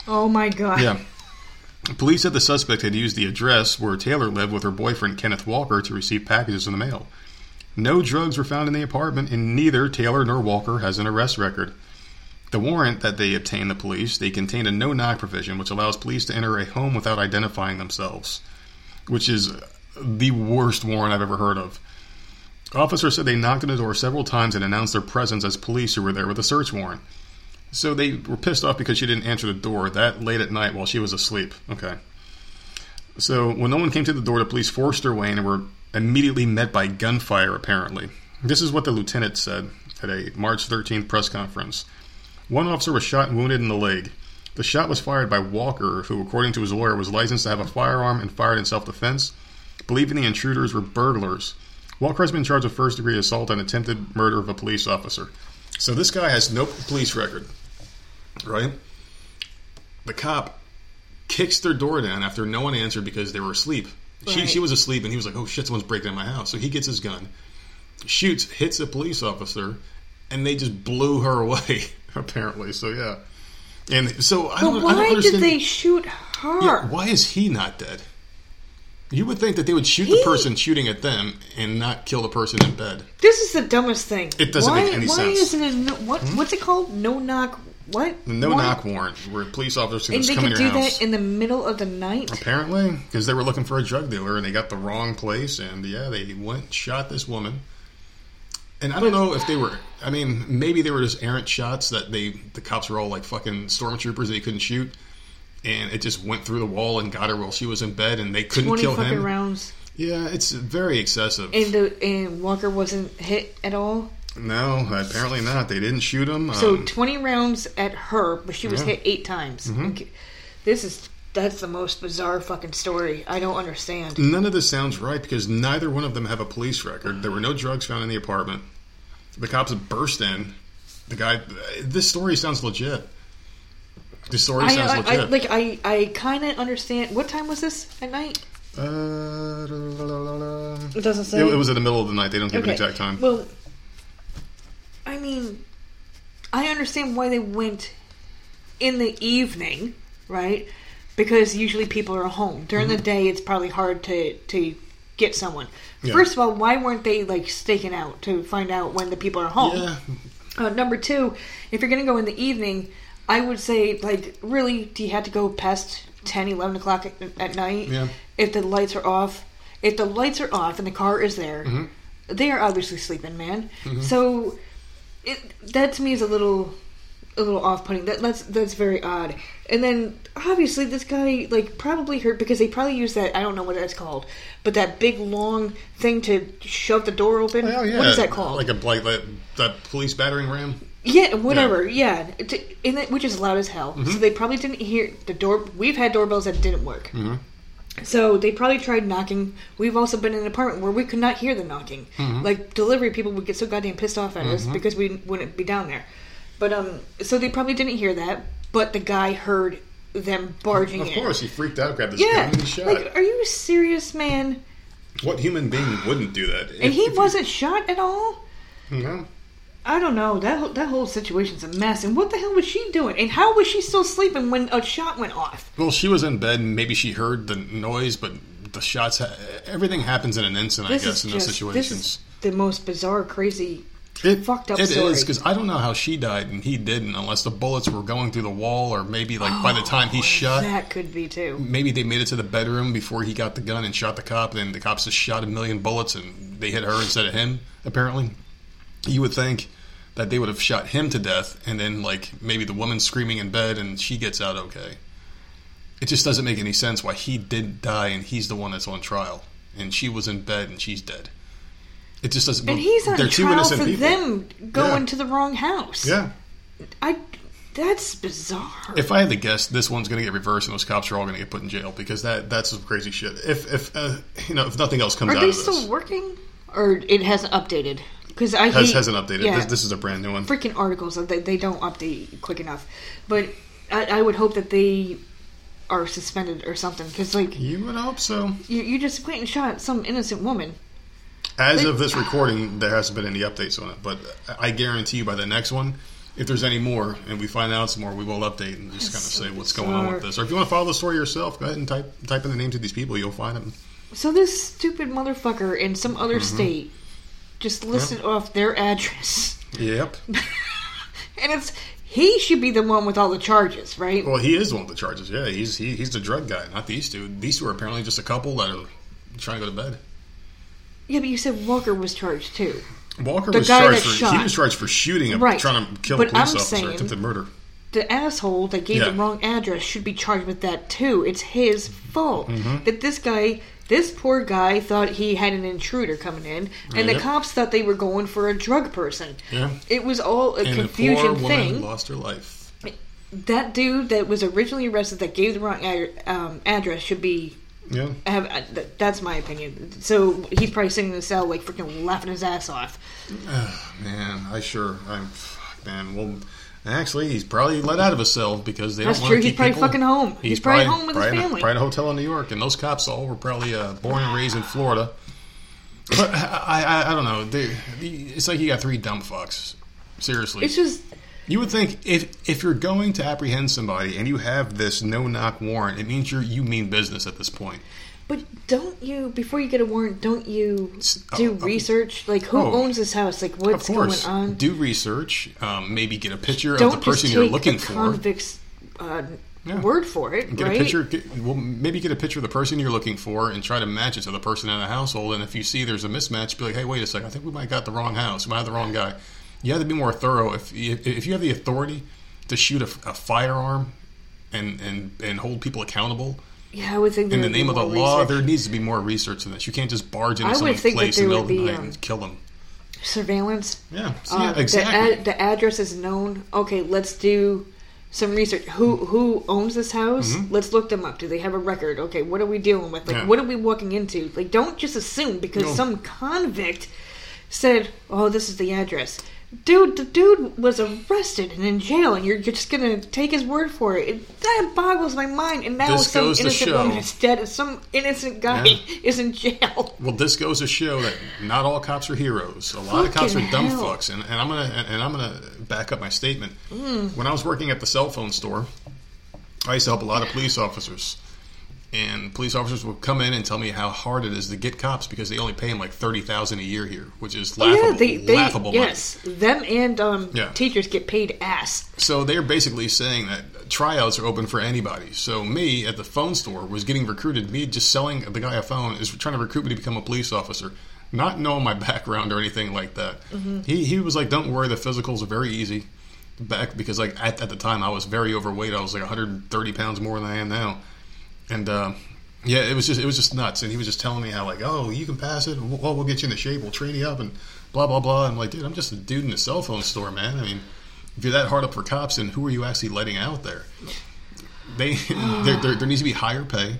oh my God! Yeah. Police said the suspect had used the address where Taylor lived with her boyfriend Kenneth Walker to receive packages in the mail. No drugs were found in the apartment, and neither Taylor nor Walker has an arrest record. The warrant that they obtained the police, they contained a no-knock provision which allows police to enter a home without identifying themselves, which is the worst warrant I've ever heard of. Officers said they knocked on the door several times and announced their presence as police who were there with a search warrant. So they were pissed off because she didn't answer the door that late at night while she was asleep. Okay. So when no one came to the door, the police forced their way in and were immediately met by gunfire, apparently. This is what the lieutenant said at a March 13th press conference. One officer was shot and wounded in the leg. The shot was fired by Walker, who, according to his lawyer, was licensed to have a firearm and fired in self defense, believing the intruders were burglars. Walker has been charged with first degree assault and attempted murder of a police officer. So this guy has no police record, right? The cop kicks their door down after no one answered because they were asleep. She, Right. she was asleep, and he was like, "Oh shit, someone's breaking in my house." So he gets his gun, shoots, hits a police officer, and they just blew her away. Apparently, so yeah. And so I don't, But I don't why did they shoot her? Yeah, why is he not dead? You would think that they would shoot He- the person shooting at them and not kill the person in bed. This is the dumbest thing. It doesn't why, make any why sense. Why isn't it no, what? Hmm? What's it called? No knock. What? No Why- knock warrant, where police officers And they could do house. that in the middle of the night. Apparently, because they were looking for a drug dealer and they got the wrong place, and yeah, they went shot this woman. And I don't know if they were. I mean, maybe they were just errant shots that they the cops were all like fucking stormtroopers they couldn't shoot, and it just went through the wall and got her while she was in bed, and they couldn't kill him. rounds, Yeah, it's very excessive. and the and Walker wasn't hit at all. No, apparently not. They didn't shoot him. So Um, twenty rounds at her, but she was Yeah. Mm-hmm. hit eight times. Okay. This is that's the most bizarre fucking story. I don't understand. None of this sounds right because neither one of them have a police record. There were no drugs found in the apartment. The cops burst in. The guy. This story sounds legit. This story I, sounds I, I legit. like I I kind of understand. What time was this at night? uh, la, la, la, la. It doesn't say. It, it was in the middle of the night. They don't give an exact time. Well, I mean, I understand why they went in the evening, right? Because usually people are home. During the day, it's probably hard to to get someone. Mm-hmm. Yeah. First of all, why weren't they like staking out to find out when the people are home? yeah, Uh, number two, if you're going to go in the evening, I would say, like, really, do you have to go past 10, 11 o'clock at, at night? Yeah. If the lights are off. If the lights are off and the car is there, Mm-hmm. they are obviously sleeping, man. So, it that to me is a little, a little off-putting. That that's that's very odd. And then obviously this guy like probably hurt because they probably used that I don't know what that's called, but that big long thing to shove the door open. oh yeah. What is that called? Like a like that, that police battering ram. Yeah, whatever. Yeah, it- which is loud as hell. Mm-hmm. So they probably didn't hear the door. We've had doorbells that didn't work. Mm-hmm. So they probably tried knocking. We've also been in an apartment where we could not hear the knocking. Mm-hmm. Like delivery people would get so goddamn pissed off at us because we wouldn't be down there. But um, so they probably didn't hear that. But the guy heard them barging Of in. course, he freaked out, grabbed his Yeah, gun, and shot. like, are you serious, man? what human being wouldn't do that? And he wasn't shot at all. No. I don't know. That whole- that whole situation's a mess. And what the hell was she doing? And how was she still sleeping when a shot went off? Well, she was in bed, and maybe she heard the noise, but the shots. Ha- everything happens in an instant, I guess, in just those situations. this is the most bizarre, crazy, It, fucked up It story. is because I don't know how she died and he didn't, unless the bullets were going through the wall, or maybe like by the oh, time he shot, that could be too. maybe they made it to the bedroom before he got the gun and shot the cop. And the cops just shot a million bullets and they hit her instead of him. Apparently, you would think that they would have shot him to death, and then like maybe the woman screaming in bed and she gets out okay. It just doesn't make any sense why he did die and he's the one that's on trial, and she was in bed and she's dead. It just doesn't. And he's on they're two trial innocent for people. them going Yeah. to the wrong house. Yeah. I. That's bizarre. If I had to guess, this one's going to get reversed, and those cops are all going to get put in jail because that that's some crazy shit. If if uh, you know if nothing else comes Are out they of this, still working, or it hasn't updated? Because I has hate, hasn't updated. Yeah, This, this is a brand new one. freaking articles that they, they don't update quick enough. But I, I would hope that they are suspended or something. Because like You would hope so. you, you just went and shot some innocent woman. As of this recording, there hasn't been any updates on it, but I guarantee you by the next one, if there's any more and we find out some more, we will update and just kind of so say what's going on with this. Or if you want to follow the story yourself, go ahead and type type in the names of these people. You'll find them. So this stupid motherfucker in some other Mm-hmm. state just listed off their address, Yep. and it's he should be the one with all the charges, right? Well, he is one of the charges. Yeah, he's he, he's the drug guy, not these two. These two are apparently just a couple that are trying to go to bed. Yeah, but you said Walker was charged too. Walker The was charged for shot. he was charged for shooting a Right. trying to kill But a police I'm officer, saying- attempted murder. The asshole that gave Yeah. the wrong address should be charged with that too. It's his fault Mm-hmm. that this guy, this poor guy, thought he had an intruder coming in, and the cops thought they were going for a drug person. Yeah. It was all a And the poor confusion woman thing. lost her life. That dude that was originally arrested that gave the wrong ad- um, address should be Yeah. have. Uh, th- that's my opinion. So he's probably sitting in the cell like freaking laughing his ass off. Man, I sure I'm fuck, man. Well, actually, he's probably let out of his cell because they That's don't want to keep him. He's probably people- fucking home. He's probably home with his probably in a- family. Probably in a hotel in New York, and those cops all were probably uh, born and raised in Florida. But I, I, I don't know. They, the, it's like you got three dumb fucks. Seriously, It's just you would think if if you're going to apprehend somebody and you have this no knock warrant, it means you you mean business at this point. But don't you, before you get a warrant, don't you do oh, oh. Like, who Oh. owns this house? Like, what's going on? do research. Um, maybe get a picture don't of the person you're looking for. convict's uh, Yeah. word for it, Get right? a picture. Get, well, maybe get a picture of the person you're looking for and try to match it to the person in the household. And if you see there's a mismatch, be like, "Hey, wait a second. I think we might got the wrong house. We might have the wrong guy." You have to be more thorough. If if, if you have the authority to shoot a, a firearm and and and hold people accountable Yeah, I would think in the name of the law, research. there needs to be more research than this. You can't just barge into I someone's place in the middle of the night and um, kill them. surveillance. Yeah, Uh, yeah, exactly. The, ad- the address is known. Okay, let's do some research. Who who owns this house? Let's look them up. Do they have a record? Okay, what are we dealing with? Like, Mm-hmm. Yeah. what are we walking into? Like, don't just assume because No. some convict said, "Oh, this is the address." Dude, the dude was arrested and in jail, and you're, you're just gonna take his word for it. it that boggles my mind. And now This some innocent woman is dead, and some innocent guy Yeah. is in jail. Well, this goes to show that not all cops are heroes. A lot of cops are Fucking dumb hell. fucks, and, and I'm gonna and, and I'm gonna back up my statement. Mm. When I was working at the cell phone store, I used to help a lot of police officers, and police officers would come in and tell me how hard it is to get cops because they only pay them like thirty thousand a year here, which is Oh, laughable. yeah, they, they laughable money. yes, them and um, Yeah. teachers get paid ass. So they're basically saying that tryouts are open for anybody. So me at the phone store was getting recruited. Me just selling the guy a phone is trying to recruit me to become a police officer, not knowing my background or anything like that. He he was like, "Don't worry, the physicals are very easy." Back because like at, at the time I was very overweight. I was like 130 pounds more than I am now, and. Uh, yeah, it was just it was just nuts, and he was just telling me how like, oh, you can pass it. Well, we'll get you into shape. We'll train you up, and blah blah blah. I'm like, dude, I'm just a dude in a cell phone store, man. I mean, if you're that hard up for cops, then who are you actually letting out there? They there, there, there needs to be higher pay,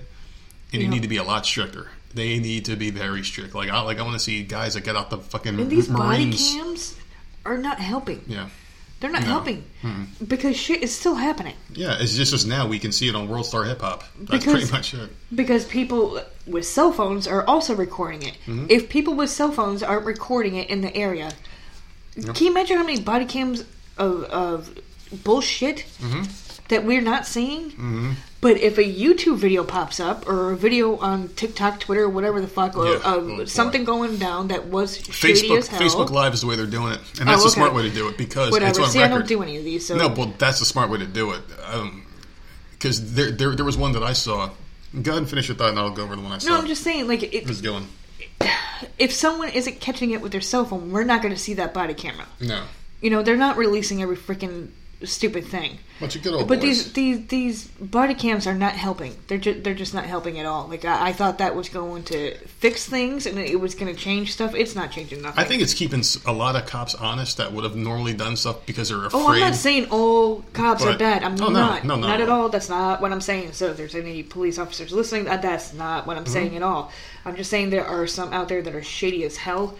and you need to be a lot stricter. They need to be very strict. Like I like I want to see guys that get out the fucking And these body cams are not helping. Yeah, They're not No. helping because shit is still happening. yeah. It's just as now we can see it on World Star Hip Hop. That's Because- pretty much it. Because people with cell phones are also recording it. Mm-hmm. If people with cell phones aren't recording it in the area, can you imagine how many body cams of, of bullshit Mm-hmm. that we're not seeing? But if a YouTube video pops up or a video on TikTok, Twitter, whatever the fuck, or Yeah. of Oh, something going down that was shady Facebook as hell, Facebook Live is the way they're doing it, and that's Oh, the smart way to do it because whatever. it's on See, I record. don't do any of these, so No, well, that's the smart way to do it. Um, because there, there, there was one that I saw. Go ahead and finish your thought, and I'll go over the one I saw. no, I'm just saying, like, it going? if someone isn't catching it with their cell phone, we're not going to see that body camera. No, You know, they're not releasing every freaking stupid thing. bunch of good old But boys. these these these body cams are not helping. They're just they're just not helping at all. Like I, I thought that was going to fix things and it was going to change stuff. It's not changing nothing. I think it's keeping a lot of cops honest that would have normally done stuff because they're afraid. Oh, I'm not saying all cops are bad. I'm Oh, not. no, no, not at all. That's not what I'm saying. So if there's any police officers listening, that, that's not what I'm Mm-hmm. saying at all. I'm just saying there are some out there that are shady as hell.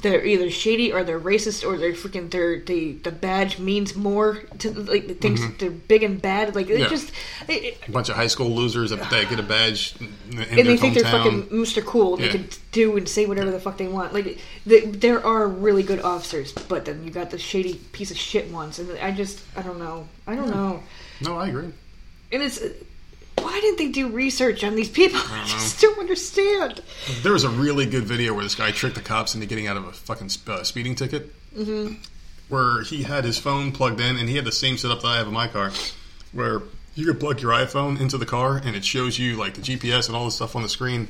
They're either shady or they're racist or they're freaking they're they the badge means more to like things they're big and bad like it Mm-hmm. Yeah. just it, a bunch of high school losers that, get a badge in and they think they're fucking Mr. Cool. They can do and say whatever the fuck they want. Like, the, there are really good officers, but then you got the shady piece of shit ones, and I just, I don't know, I don't know. No, I agree. And it's, why didn't they do research on these people? I, just don't understand. There was a really good video where this guy tricked the cops into getting out of a fucking sp- uh, speeding ticket. Mm-hmm. Where he had his phone plugged in, and he had the same setup that I have in my car, where you could plug your iPhone into the car, and it shows you like the GPS and all the stuff on the screen.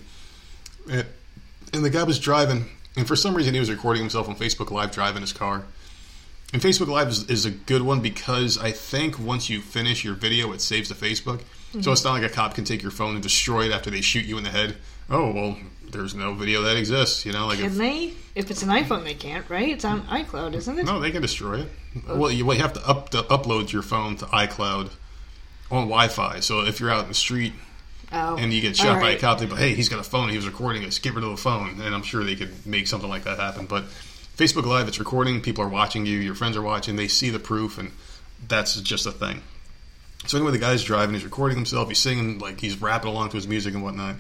And, and the guy was driving, and for some reason he was recording himself on Facebook Live driving his car. And Facebook Live is, is a good one because I think once you finish your video, it saves to Facebook. So it's not like a cop can take your phone and destroy it after they shoot you in the head. Oh well, there's no video that exists. You know, like Can if, they? If it's an iPhone, they can't, right? It's on iCloud, isn't it? no, they can destroy it. Well, you, well, you have to up to upload your phone to iCloud on Wi-Fi. So if you're out in the street Oh, and you get shot by a cop, they go, "Hey, he's got a phone. He was recording us. Get rid of the phone." And I'm sure they could make something like that happen. But Facebook Live, it's recording. People are watching you. Your friends are watching. They see the proof, and that's just a thing. So anyway, the guy's driving. He's recording himself. He's singing like he's rapping along to his music and whatnot.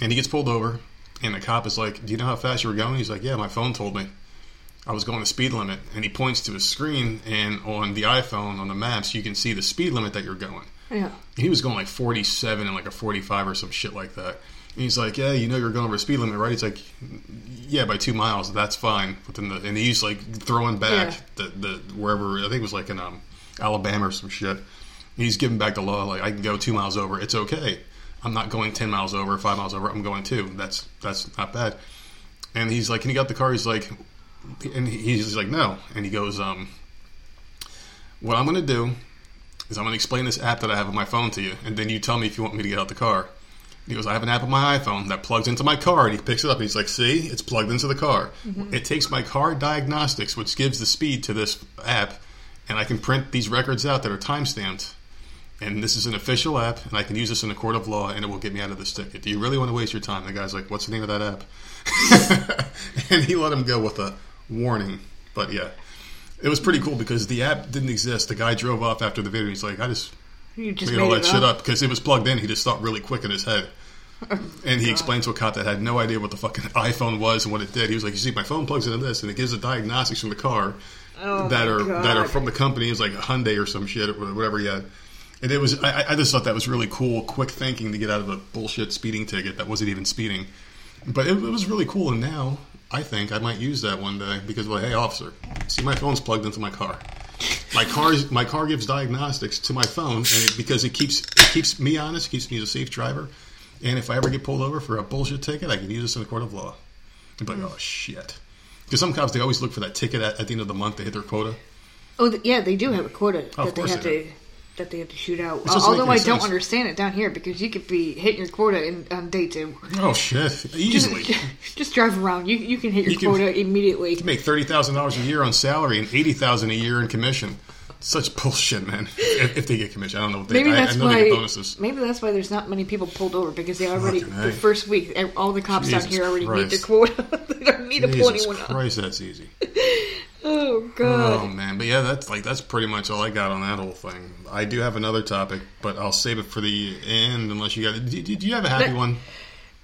And he gets pulled over, and the cop is like, "Do you know how fast you were going?" He's like, "Yeah, my phone told me." I was going the speed limit, and he points to his screen, and on the iPhone on the maps, you can see the speed limit that you're going. Yeah. He was going like 47 and like a 45 or some shit like that. And he's like, "Yeah, you know you're going over the speed limit, right?" He's like, "Yeah, by two miles. That's fine." But then the, and he's like throwing back Yeah. the, the wherever I think it was like in um, Alabama or some shit. He's giving back the law like I can go two miles over. It's okay. I'm not going 10 miles over, five miles over. I'm going two. That's that's not bad. And he's like, "Can you get the car?" He's like, and he's like, "No." And he goes, um, "What I'm going to do is I'm going to explain this app that I have on my phone to you, and then you tell me if you want me to get out the car. He goes, I have an app on my iPhone that plugs into my car, and he picks it up, and he's like, see, it's plugged into the car. It takes my car diagnostics, which gives the speed to this app, and I can print these records out that are time stamped. And this is an official app, and I can use this in a court of law, and it will get me out of this ticket. Do you really want to waste your time? The guy's like, what's the name of that app? and he let him go with a warning. But yeah, it was pretty cool because the app didn't exist. The guy drove off after the video. He's like, I just You just made all that shit up because it was plugged in. He just thought really quick in his head. Oh, and he explained to a cop that had no idea what the fucking iPhone was and what it did. He was like, "You see, my phone plugs into this, and it gives the diagnostics from the car Oh that are God. that are from the company. It's like a Hyundai or some shit or whatever he had." And it was, I, I just thought that was really cool, quick thinking to get out of a bullshit speeding ticket that wasn't even speeding. But it, it was really cool, and now I think I might use that one day because, like, hey, officer, see, my phone's plugged into my car. My car, my car gives diagnostics to my phone, and it, because it keeps it keeps me honest, keeps me as a safe driver. And if I ever get pulled over for a bullshit ticket, I can use this in a court of law. But be oh shit, because some cops they always look for that ticket at, at the end of the month to hit their quota. Oh, yeah, they do have a quota Oh, of that they have they to that they have to shoot out. Doesn't Although I any don't understand it down here because you could be hitting your quota in, on day two. Oh shit, easily. Just drive around. You you can hit your quota immediately. You can- make thirty thousand dollars a year on salary and eighty thousand a year in commission. Such bullshit, man. If, if they get commission, I don't know. What they, Maybe that's I know why. they get bonuses. Maybe that's why there's not many people pulled over because they already Fucking the first week all the cops down here already meet the quota. they don't need to pull Jesus anyone up. Christ, that's easy. Oh god. Oh man, but yeah, that's like that's pretty much all I got on that whole thing. I do have another topic, but I'll save it for the end unless you got. Do, do, do you have a happy That- one?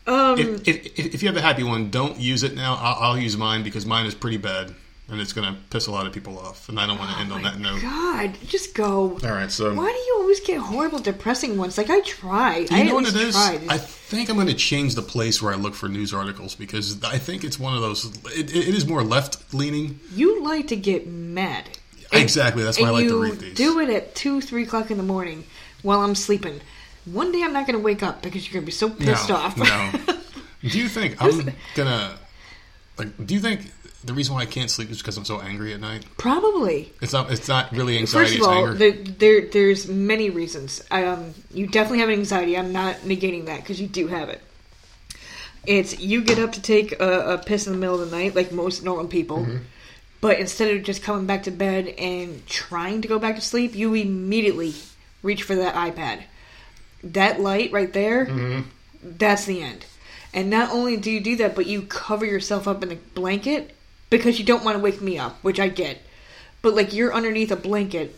um. If, if, if you have a happy one, don't use it now. I'll, I'll use mine because mine is pretty bad, and it's going to piss a lot of people off. And I don't want to end on oh that note. God, just go. All right, so Why do you always get horrible, depressing ones? Like I try. You I know at what it tried. I think I'm going to change the place where I look for news articles because I think it's one of those. It, it is more left leaning. you like to get mad. Exactly. That's why I like to read these. do it at two, three o'clock in the morning while I'm sleeping. One day I'm not going to wake up because you're going to be so pissed no, off. no. Do you think I'm gonna like? Do you think the reason why I can't sleep is because I'm so angry at night? Probably. It's not. It's not really anxiety. First of all, there, there there's many reasons. Um, you definitely have anxiety. I'm not negating that because you do have it. It's you get up to take a, a piss in the middle of the night, like most normal people, Mm-hmm. but instead of just coming back to bed and trying to go back to sleep, you immediately reach for that iPad. That light right there, Mm-hmm. that's the end. And not only do you do that, but you cover yourself up in a blanket because you don't want to wake me up, which I get. But like you're underneath a blanket,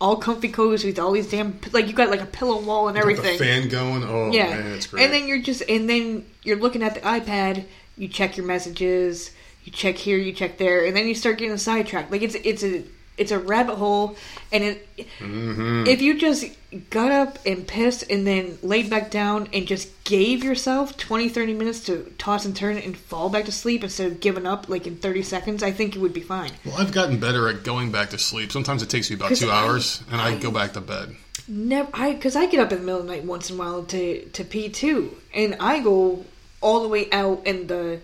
all comfy cozy with all these damn like you got like a pillow wall and everything. The fan going. Oh yeah, man, it's great. and then you're just and then you're looking at the iPad. You check your messages. You check here. You check there, and then you start getting sidetracked. Like it's it's a it's a rabbit hole, and it Mm-hmm. if you just got up and pissed and then laid back down and just gave yourself 20 30 minutes to toss and turn and fall back to sleep instead of giving up like in 30 seconds i think it would be fine well, I've gotten better at going back to sleep. Sometimes it takes me about two I- hours, and I go back to bed. never i because i get up in the middle of the night once in a while to to pee too and i go all the way out in the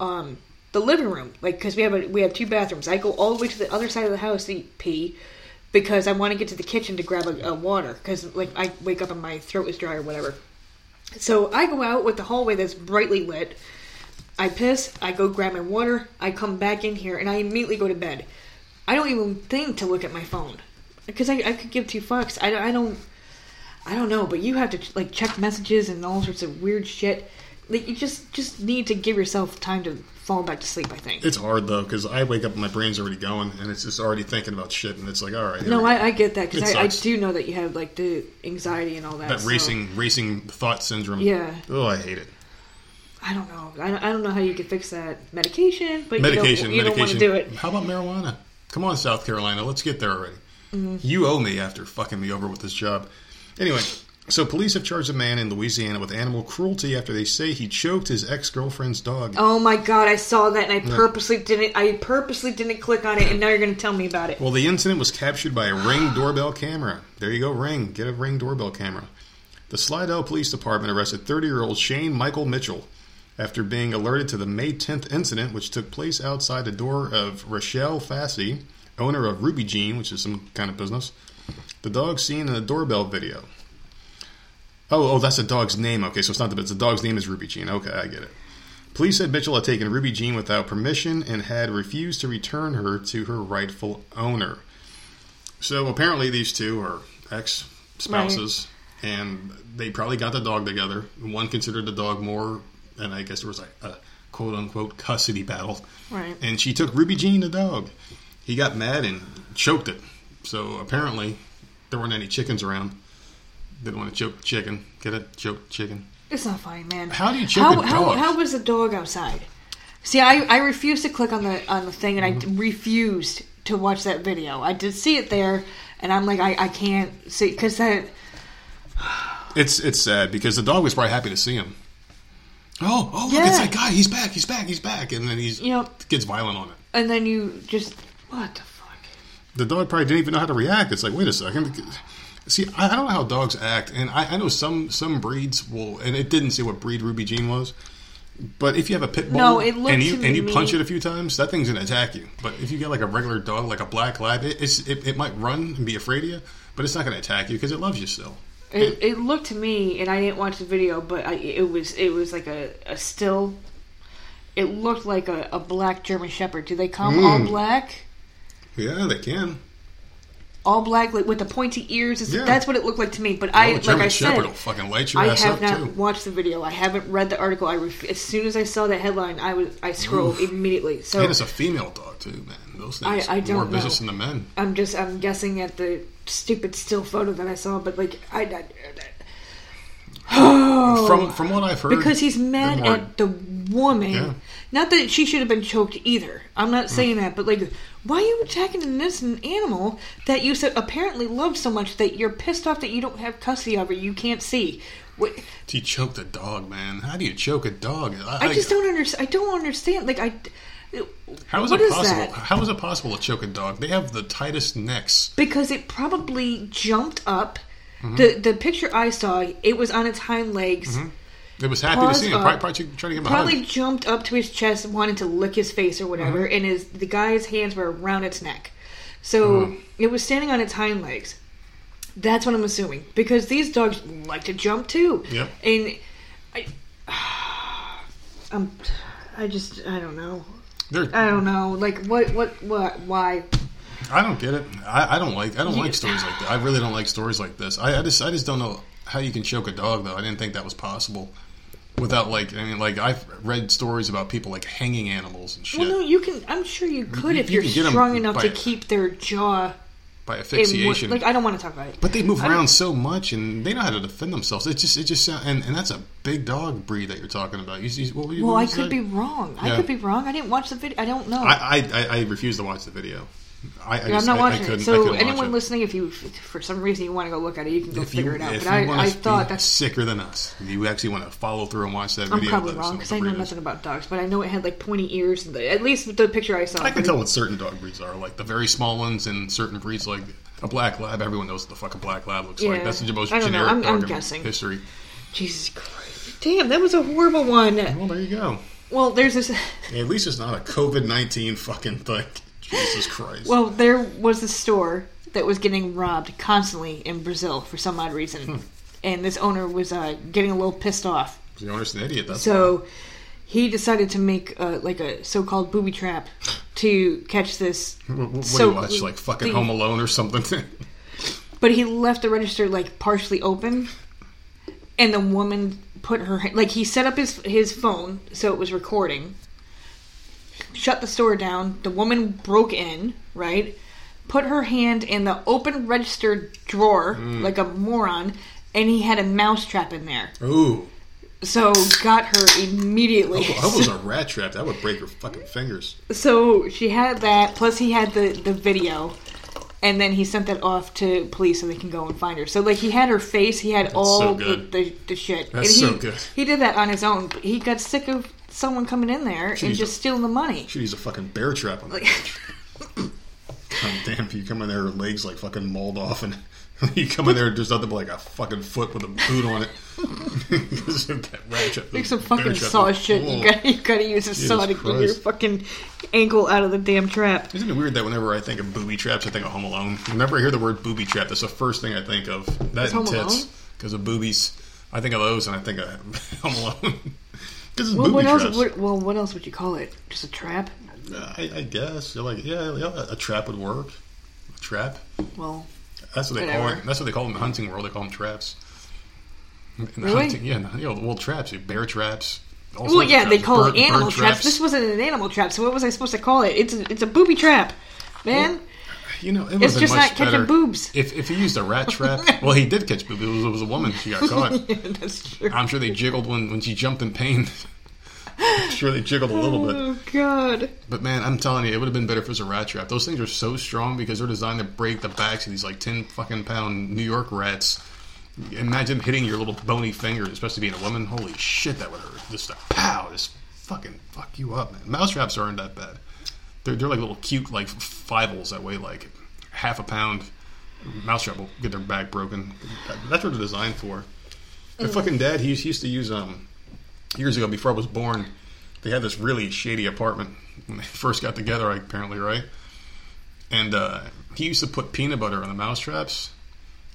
um the living room like because we have a we have two bathrooms. I go all the way to the other side of the house to pee because i want to get to the kitchen to grab a, a water because like i wake up and my throat is dry or whatever. So i go out with the hallway that's brightly lit. I piss i go grab my water i come back in here and i immediately go to bed. I don't even think to look at my phone because I, I could give two fucks. I, I don't I don't know, but you have to like check messages and all sorts of weird shit. Like you just just need to give yourself time to fall back to sleep. I think. It's hard though because I wake up and my brain's already going, and it's just already thinking about shit, and it's like, all right, No. I, I get that because I, I do know that you have like the anxiety and all that. that so- racing racing thought syndrome. Yeah. Oh, I hate it. I don't know. I don't, I don't know how you can fix that. Medication, but medication, you don't, you medication. don't want to do it. How about marijuana? Come on, South Carolina, let's get there already. Mm-hmm. You owe me after fucking me over with this job. Anyway, so police have charged a man in Louisiana with animal cruelty after they say he choked his ex girlfriend's dog. Oh my god, I saw that and I purposely didn't. I purposely didn't click on it, and now you're going to tell me about it. Well, the incident was captured by a Ring doorbell camera. There you go, Ring. Get a Ring doorbell camera. The Slidell Police Department arrested 30 year old Shane Michael Mitchell after being alerted to the May 10th incident, which took place outside the door of Rochelle Fassy, owner of Ruby Jean, which is some kind of business. The dog seen in the doorbell video. Oh, oh, that's a dog's name. Okay, so it's not the the dog's name is Ruby Jean. Okay, I get it. Police said Mitchell had taken Ruby Jean without permission and had refused to return her to her rightful owner. So apparently, these two are ex spouses, and they probably got the dog together. One considered the dog more, and I guess there was like a quote unquote custody battle. Right. And she took Ruby Jean, the dog. He got mad and choked it. So apparently, there weren't any chickens around. Didn't want to choke chicken. Get it? Choke chicken. It's not funny, man. How do you choke how, a how, dog? how was the dog outside? See, I, I refused to click on the on the thing, and I Mm-hmm. refused to watch that video. I did see it there, and I'm like, I, I can't see because that. It's it's sad because the dog was probably happy to see him. Oh, oh, look, Yeah. it's that guy. He's back. He's back. He's back. And then he's you know, gets violent on it. And then you just what the fuck? The dog probably didn't even know how to react. It's like, wait a second. See, I, I don't know how dogs act, and I, I know some some breeds will, and it didn't say what breed Ruby Jean was. But if you have a pit bull No, it looked and you and you me- punch it a few times, that thing's gonna attack you. But if you get like a regular dog, like a black lab, it, it's it, it might run and be afraid of you, but it's not gonna attack you because it loves you still. It, it looked to me, and I didn't watch the video, but I, it was it was like a, a still. It looked like a, a black German Shepherd. Do they come Mm. all black? Yeah, they can. All black, like with the pointy ears. Yeah. That's what it looked like to me. But I, Oh, like I said, will fucking light your I have not too. watched the video. I haven't read the article. I ref- as soon as I saw that headline, I was I scrolled immediately. So And it's a female dog too, man. Those things I- I don't more know. vicious than the men. I'm just I'm guessing at the stupid still photo that I saw. But like I, I oh, From from what I've heard, because he's mad more- at the woman. Yeah. Not that she should have been choked either. I'm not saying that, but like, why are you attacking an innocent animal that you said apparently love so much that you're pissed off that you don't have custody of it? You can't see. What, You choke the dog, man. How do you choke a dog? I just don't understand. I don't understand. Like I. How is what it is possible? that? How is it possible to choke a dog? They have the tightest necks. because it probably jumped up. Mm-hmm. The the picture I saw, it was on its hind legs. It was happy to see him. Probably, probably trying to him Probably jumped up to his chest, wanted to lick his face or whatever, Mm-hmm. and his the guy's hands were around its neck. So Mm-hmm. it was standing on its hind legs. That's what I'm assuming because these dogs like to jump too. Yep. And I, I'm, I just I don't know. They're, I don't know. Like what what what why? I don't get it. I, I don't like. I don't like stories like that. I really don't like stories like this. I, I just I just don't know how you can choke a dog though. I didn't think that was possible. Without like, I mean, like I've read stories about people like hanging animals and shit Well, no, you can. I'm sure you could You- if you you're can get 'em strong enough by- to keep their jaw. by asphyxiation. like I don't want to talk about it. But they move around so much, and they know how to defend themselves. It just, it just, sound, and, and that's a big dog breed that you're talking about. You, you, what were you, Well, I could that? be wrong. I could be wrong. I didn't watch the video. I don't know. I, I, I, I refuse to watch the video. I, I I'm just, not I, watching I it. So anyone it. listening, if you if for some reason you want to go look at it, you can go if you, figure it out. But you I, I thought that's. sicker than us, if you actually want to follow through and watch that I'm video. probably let us wrong because I know nothing about dogs, but I know it had like pointy ears. At least the picture I saw. I can tell what certain dog breeds are, like the very small ones, and certain breeds like a black lab. Everyone knows what the fuck a black lab looks like. That's the most I don't know. generic I'm- dog I'm in guessing. history. Jesus Christ! Damn, that was a horrible one. Well, there you go. Well, there's this. At least it's not a COVID nineteen fucking thing. Jesus Christ. Well, there was a store that was getting robbed constantly in Brazil for some odd reason, Hmm. and this owner was uh, getting a little pissed off. the owner's an idiot. That's So he decided to make uh, like a so-called booby trap to catch this. What, what, what so- do you watch? Like fucking the- Home Alone or something? But he left the register like partially open, and the woman put her like he set up his his phone so it was recording. Shut the store down. The woman broke in, right? Put her hand in the open register drawer Mm. like a moron, and he had a mouse trap in there. Ooh. So got her immediately. I was a rat trap. That would break her fucking fingers. So she had that. Plus, he had the the video, and then he sent that off to police so they can go and find her. So like he had her face. He had all so the, the the shit. That's he, so good. He did that on his own. He got sick of someone coming in there and just stealing the money. Should use a fucking bear trap on that. bitch. God damn, if you come in there, her legs like fucking mauled off, and you come in there, and there's nothing but like a fucking foot with a boot on it. Because of that rat Like some fucking saw shit. You got you got to use a saw to get your fucking ankle out of the damn trap. Isn't it weird that whenever I think of booby traps, I think of Home Alone? Whenever I hear the word booby trap, that's the first thing I think of. That and Home tits. Because of boobies. I think of those and I think of Home Alone. Well, what else? traps. What, well, what else would you call it? Just a trap? I, I guess. You're like, yeah, yeah, a trap would work. A trap? Well, That's what they call it. That's what they call them in the hunting world. They call them traps. In the Really? Hunting, yeah, you know, well, traps, bear traps. well, yeah, they call Bird- it animal bird traps. This wasn't an animal trap, so what was I supposed to call it? It's a, it's a booby trap, man. You know, it It's was just much not catching better boobs. If if he used a rat trap, well, he did catch boobs. It was, it was a woman. She got caught. yeah, that's true. I'm sure they jiggled when when she jumped in pain. I'm sure they jiggled a little bit. Oh God! But man, I'm telling you, it would have been better if it was a rat trap. Those things are so strong because they're designed to break the backs of these like ten fucking pound New York rats. Imagine hitting your little bony finger, especially being a woman. Holy shit, that would hurt. Just a pow, just fucking fuck you up, man. Mouse traps aren't that bad. They're, they're like little cute like Fievels that weigh like half a pound. Mousetrap will get their back broken. That's what they're designed for. My fucking dad, he used, he used to use um years ago before I was born. They had this really shady apartment when they first got together, apparently, right? And uh, he used to put peanut butter on the mouse traps.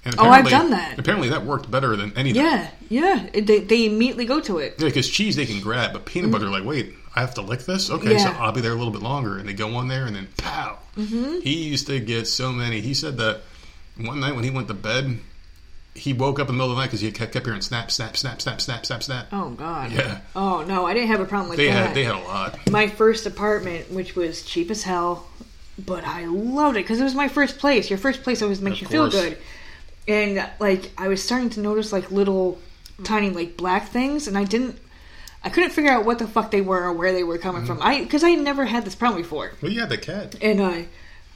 And Oh, I've done that. Apparently, that worked better than anything. Yeah, yeah. They they immediately go to it. Yeah, because cheese they can grab, but peanut butter, like, wait, I have to lick this? Okay, so I'll be there a little bit longer. And they go on there, and then pow. Mm-hmm. He used to get so many. He said that one night when he went to bed, he woke up in the middle of the night because he kept, kept hearing snap, snap, snap, snap, snap, snap, snap. Oh God. Yeah. Oh no, I didn't have a problem like They that. had they had a lot. my first apartment, which was cheap as hell, but I loved it because it was my first place. Your first place always makes Of you feel good. And like I was starting to notice like little tiny like black things and I didn't I couldn't figure out what the fuck they were or where they were coming Mm-hmm. from. I cuz I never had this problem before. Well, you had the cat. And I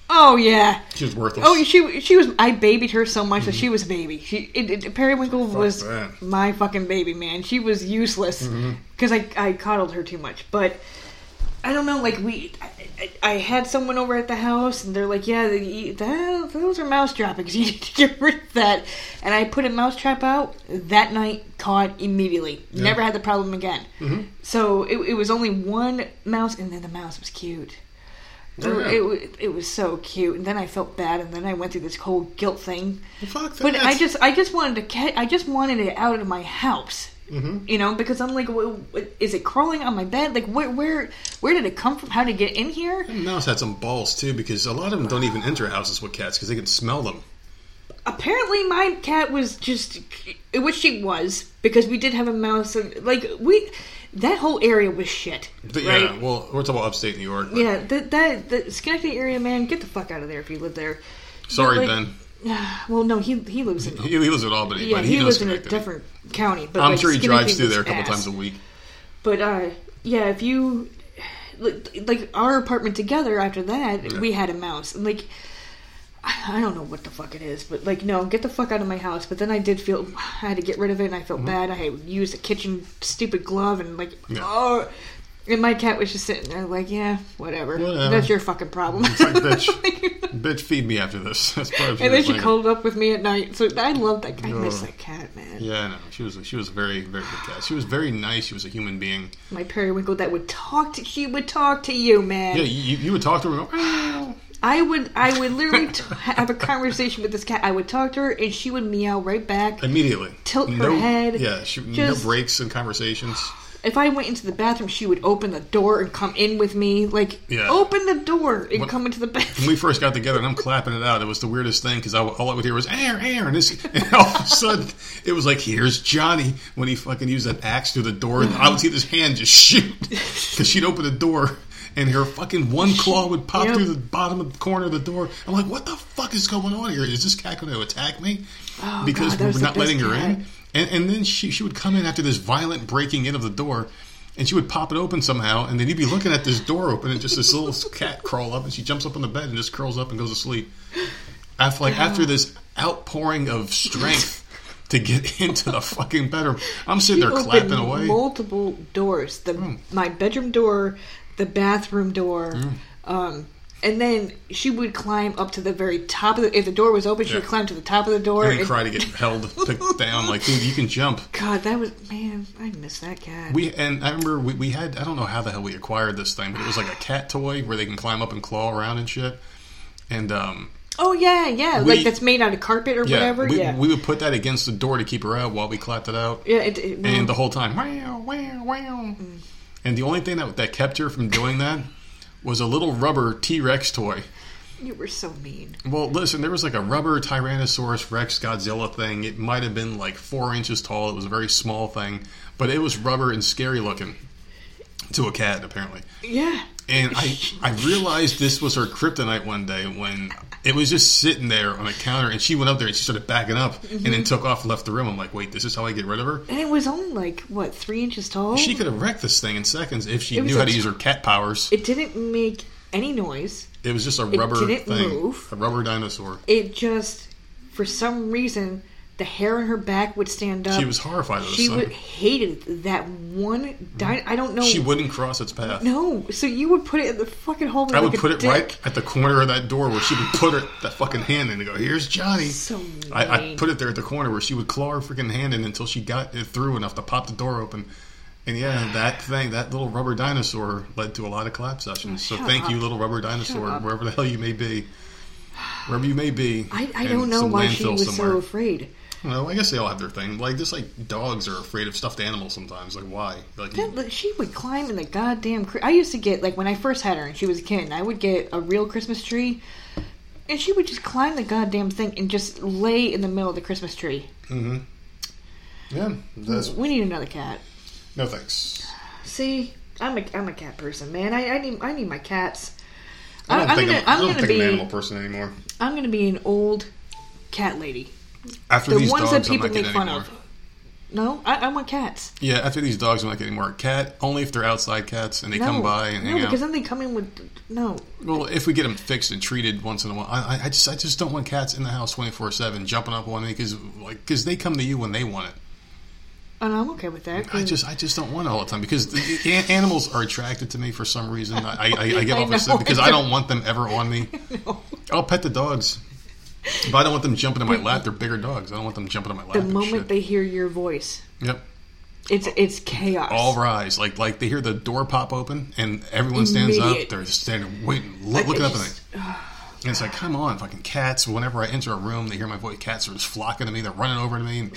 Oh yeah. She was worthless. Oh, she she was. I babied her so much that she was a baby. She it, it, Periwinkle was that. my fucking baby, man. She was useless because I I coddled her too much. But I don't know. Like we, I, had someone over at the house, and they're like, "Yeah, that, those are mouse trappings. You need to get rid of that." And I put a mouse trap out that night. Caught immediately. Never had the problem again. So it, it was only one mouse, and then the mouse was cute. Oh, yeah. It, it was so cute, and then I felt bad, and then I went through this whole guilt thing. But I just, I just wanted to, ca- I just wanted it out of my house, Mm-hmm. you know, because I'm like, is it crawling on my bed? Like, where, where, where did it come from? How did it get in here? Mouse had some balls too, because a lot of them don't even enter houses with cats because they can smell them. Apparently, my cat was just, which she was, because we did have a mouse, and like we, that whole area was shit, But right? yeah, well, we're talking about upstate New York. but- Yeah, that that the Schenectady area, man, get the fuck out of there if you live there. Sorry, But, like, Ben. Well, no, he he lives in He, he lives at Albany, yeah, but he, he, lives in a different county. But I'm like, sure he drives through there a couple ass. times a week. But uh, yeah, if you like, like our apartment together after that, we had a mouse. And like, I I don't know what the fuck it is, but like, no, get the fuck out of my house. But then I did feel I had to get rid of it, and I felt bad. I used a kitchen stupid glove, and like, Mm-hmm. Yeah. oh. And my cat was just sitting there, like, yeah, whatever. Whatever. That's your fucking problem. It's like, bitch, bitch, feed me after this. That's probably and then she cuddled up with me at night. So I love that. Cat. I miss that cat, man. Yeah, no, she was she was a very very good cat. She was very nice. She was a human being. My periwinkle that would talk to. She would talk to you, man. Yeah, you, you would talk to her. And go, I would I would literally t- have a conversation with this cat. I would talk to her and she would meow right back. immediately. Tilt her no, head, Yeah, she, just- no breaks in conversations. If I went into the bathroom, she would open the door and come in with me. Like, Yeah. open the door and What- come into the When bathroom. we first got together, and I'm clapping it out, it was the weirdest thing because all I would hear was air, air, and, this, and all of a sudden it was like, "Here's Johnny" when he fucking used that axe through the door, and I would see this hand just shoot because she'd open the door, and her fucking one claw would pop Yep. through the bottom of the corner of the door. I'm like, what the fuck is going on here? Is this cat going to attack me? Oh, because God, we're not letting best her in. And, and then she, she would come in after this violent breaking in of the door, and she would pop it open somehow, and then you'd be looking at this door open, and just this little cat crawl up, and she jumps up on the bed and just curls up and goes to sleep. After like after this outpouring of strength to get into the fucking bedroom, I'm sitting there clapping away. multiple doors. The Hmm. my bedroom door, the bathroom door, Hmm. um, and then she would climb up to the very top of the. If the door was open, she would climb to the top of the door. and and- cry to get held picked down. Like, dude, you can jump. God, that was man. I miss that cat. We and I remember we, we had I don't know how the hell we acquired this thing, but it was like a cat toy where they can climb up and claw around and shit. And um, oh yeah, yeah, We- like that's made out of carpet or yeah, whatever. we, yeah, we would put that against the door to keep her out while we clapped it out. yeah. It, it, well, And the whole time, wow, wow, wow. And the only thing that that kept her from doing that was a little rubber T Rex toy. you were so mean. Well, listen, there was like a rubber Tyrannosaurus Rex Godzilla thing. It might have been like four inches tall. It was a very small thing, but it was rubber and scary looking to a cat, apparently. Yeah, And I, I realized this was her kryptonite one day when it was just sitting there on a counter, and she went up there and she started backing up, and Mm-hmm. then took off, and left the room. I'm like, wait, this is how I get rid of her? and it was only like what three inches tall. She could have wrecked this thing in seconds if she knew how to t- use her cat powers. It didn't make any noise. It was just a rubber didn't thing, move. a rubber dinosaur. It just, for some reason, the hair on her back would stand up. She was horrified of this She would hated that one. Di- I don't know. She wouldn't cross its path. No, so you would put it in the fucking hole. I like would put it dick. right at the corner of that door where she would put her that fucking hand in and go, "Here's Johnny." So I, I put it there at the corner where she would claw her freaking hand in until she got it through enough to pop the door open. And yeah, that thing, that little rubber dinosaur, led to a lot of clap sessions. So Shut thank you, little rubber dinosaur, wherever the hell you may be, wherever you may be. I, I don't know why she was so afraid. Well, I guess they all have their thing. Like just like dogs are afraid of stuffed animals sometimes. Like why? Like That, but she would climb in the goddamn. I used to get like when I first had her and she was a kid. I would get a real Christmas tree, and she would just climb the goddamn thing and just lay in the middle of the Christmas tree. Mm-hmm. Yeah, that's We need another cat. no thanks. See, I'm a I'm a cat person, man. I, I need I need my cats. I don't I'm think gonna I'm, I I'm don't gonna think I'm an be animal person anymore. I'm gonna be an old cat lady. After The these ones dogs, that people I'm not make getting fun anymore. of. No, I, I want cats. Yeah, after these dogs, I'm not getting more. Cat only if they're outside cats and they No, come by and no, hang because then they come in with no. Well, if we get them fixed and treated once in a while, I, I- just I just don't want cats in the house 24 seven jumping up on me because like because they come to you when they want it. And I'm okay with that. I just I just don't want it all the time because the, animals are attracted to me for some reason. I, I, I I off a scent know. because I don't want them ever on me. I'll pet the dogs, but I don't want them jumping in my lap. They're bigger dogs. I don't want them jumping in my lap. the moment they hear your voice, yep. it's it's chaos. all rise. Like like they hear the door pop open and everyone stands up. They're standing waiting, Like, looking up me. And it's like, come on, fucking cats. Whenever I enter a room, they hear my voice. Cats are just flocking to me. They're running over to me. And,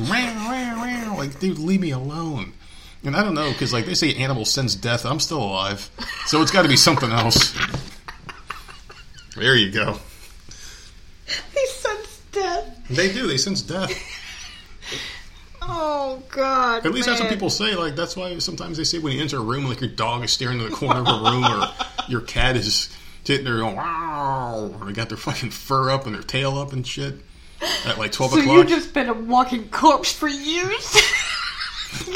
"Meow, meow, meow." like, dude, leave me alone. And I don't know because like they say, animal sense death. I'm still alive, so it's got to be something else. There you go. He sense death. They do. They sense death. Oh God! At least that's what people say. Like that's why sometimes they say when you enter a room, like your dog is staring in the corner of a room, or your cat is sitting there going wow, or they got their fucking fur up and their tail up and shit at like twelve So o'clock. you've just been a walking corpse for years.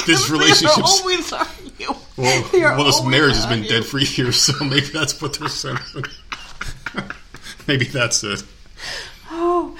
this They're relationship's always on you. well, well, this marriage has been you. dead for years, so maybe that's what they're saying. maybe that's it. Oh,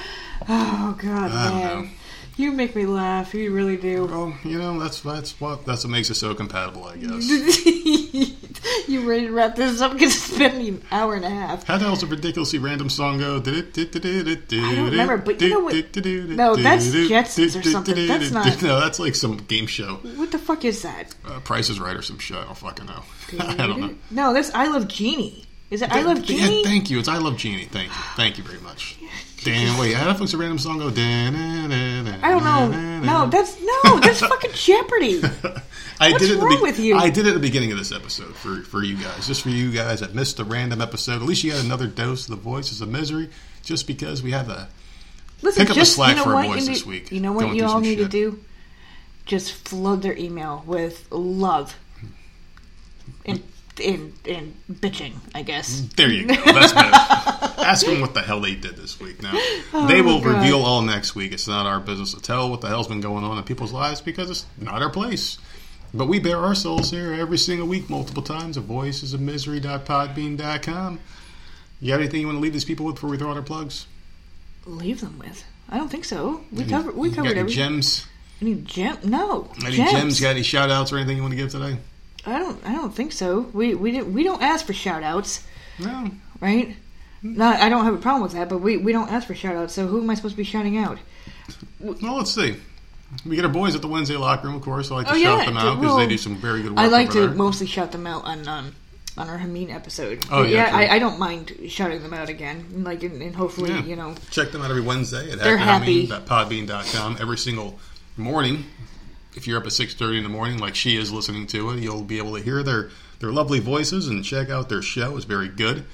oh God, man! know. You make me laugh. You really do. Well, you know that's that's what that's what makes us so compatible, I guess. you ready to wrap this up? Because it's been an hour and a half. How the hell's a ridiculously random song go? I don't remember, but you know what- No, that's Jetsons or something. That's not- No, that's like some game show. What the fuck is that? Uh, Price is Right or some shit. I don't fucking know. I don't know. No, that's I Love Genie. Is it I Love Yeah, Genie? thank you. It's I Love Genie. Thank you. Thank you very much. Dan, wait, how the fuck's a random song go? I I don't know. No, that's no, that's fucking Jeopardy. I What's did it wrong with you? I did it at the beginning of this episode for, for you guys, just for you guys that missed the random episode. At least you got another dose of the voices of misery, just because we have a Listen, Pick up the just slack you know for our what boys you this week. You know what Going you through all some need to shit. do? Just flood their email with love and and in bitching. I guess. There you go. That's better. Ask them what the hell they did this week. Now oh, they will Oh, God. reveal all next week. It's not our business to tell what the hell's been going on in people's lives because it's not our place. But we bear our souls here every single week, multiple times. At voicesofmisery.podbean.com. You got anything you want to leave these people with before we throw out our plugs? Leave them with. I don't think so. We covered. We covered any everything. gems? Any gem? No. Any gems. gems? Got any shout outs or anything you want to give today? I don't. I don't think so. We we didn't. We don't ask for shout outs, No. right? Not. I don't have a problem with that, but we we don't ask for shout outs. So who am I supposed to be shouting out? Well, let's see. We get our boys at the Wednesday locker room, of course. I like to Oh, shout yeah, them out because well, they do some very good work. I like to there. mostly shout them out on um, on our Hameen episode. Oh, But yeah, yeah. I, I don't mind shouting them out again. Like and, and hopefully Yeah. you know Check them out every Wednesday at They're happy. podbean.com every single morning. If you're up at 6.30 in the morning, like she is listening to it, you'll be able to hear their, their lovely voices and check out their show. It's very good.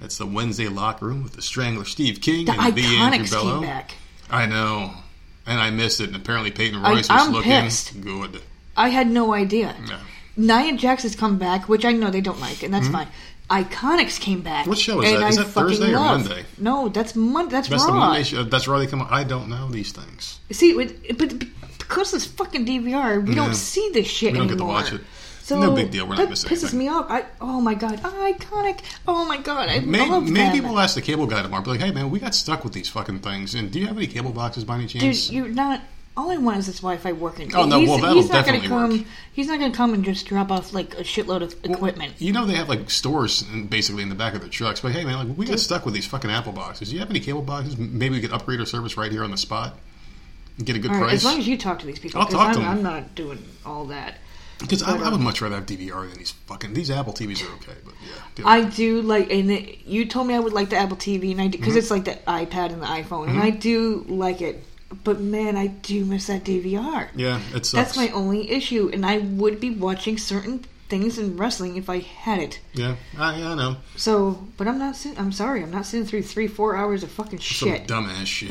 It's the Wednesday Locker Room with the Strangler Steve King the and the Andrew Iconics Bello. came back. I know. And I missed it. And apparently Peyton I- Royce was I'm looking pissed. good. I had no idea. Yeah. Nia Jax has come back, which I know they don't like, and that's fine. Iconics came back. Mm-hmm. What show is and that? Is I that Thursday or love. Monday? No, that's Monday. That's, That's Raw. the Monday show. That's why they come. I don't know these things. See, with, but because it's fucking DVR, we Yeah. don't see this shit We don't get to watch it. So No big deal, we're not missing pisses anything. me off. I oh my god, iconic. Oh my god, I Maybe, love maybe them. we'll ask the cable guy tomorrow. Be like, hey man, we got stuck with these fucking things. And do you have any cable boxes by any chance? Dude, you're not. All I want is this Wi-Fi working. Oh, no, he's, well, that'll he's not gonna come. work. He's not gonna come and just drop off like a shitload of equipment. you know they have like stores basically in the back of their trucks. But hey man, like we got stuck with these fucking Apple boxes. Do you have any cable boxes? Maybe we could upgrade our service right here on the spot get a good right, price. as long as you talk to these people, I'll talk I'm, to 'em. I'm not doing all that. Because I, I would um, much rather have DVR than these fucking these Apple TVs are okay. But yeah, I do like, and you told me I would like the Apple TV, and I because Mm-hmm. it's like the iPad and the iPhone, and I do like it. But man, I do miss that DVR. yeah, it sucks. That's my only issue, and I would be watching certain things in wrestling if I had it. yeah, I, I know. So, but I'm not. Sit- I'm sorry, I'm not sitting through three, four hours of fucking Some shit. dumbass shit.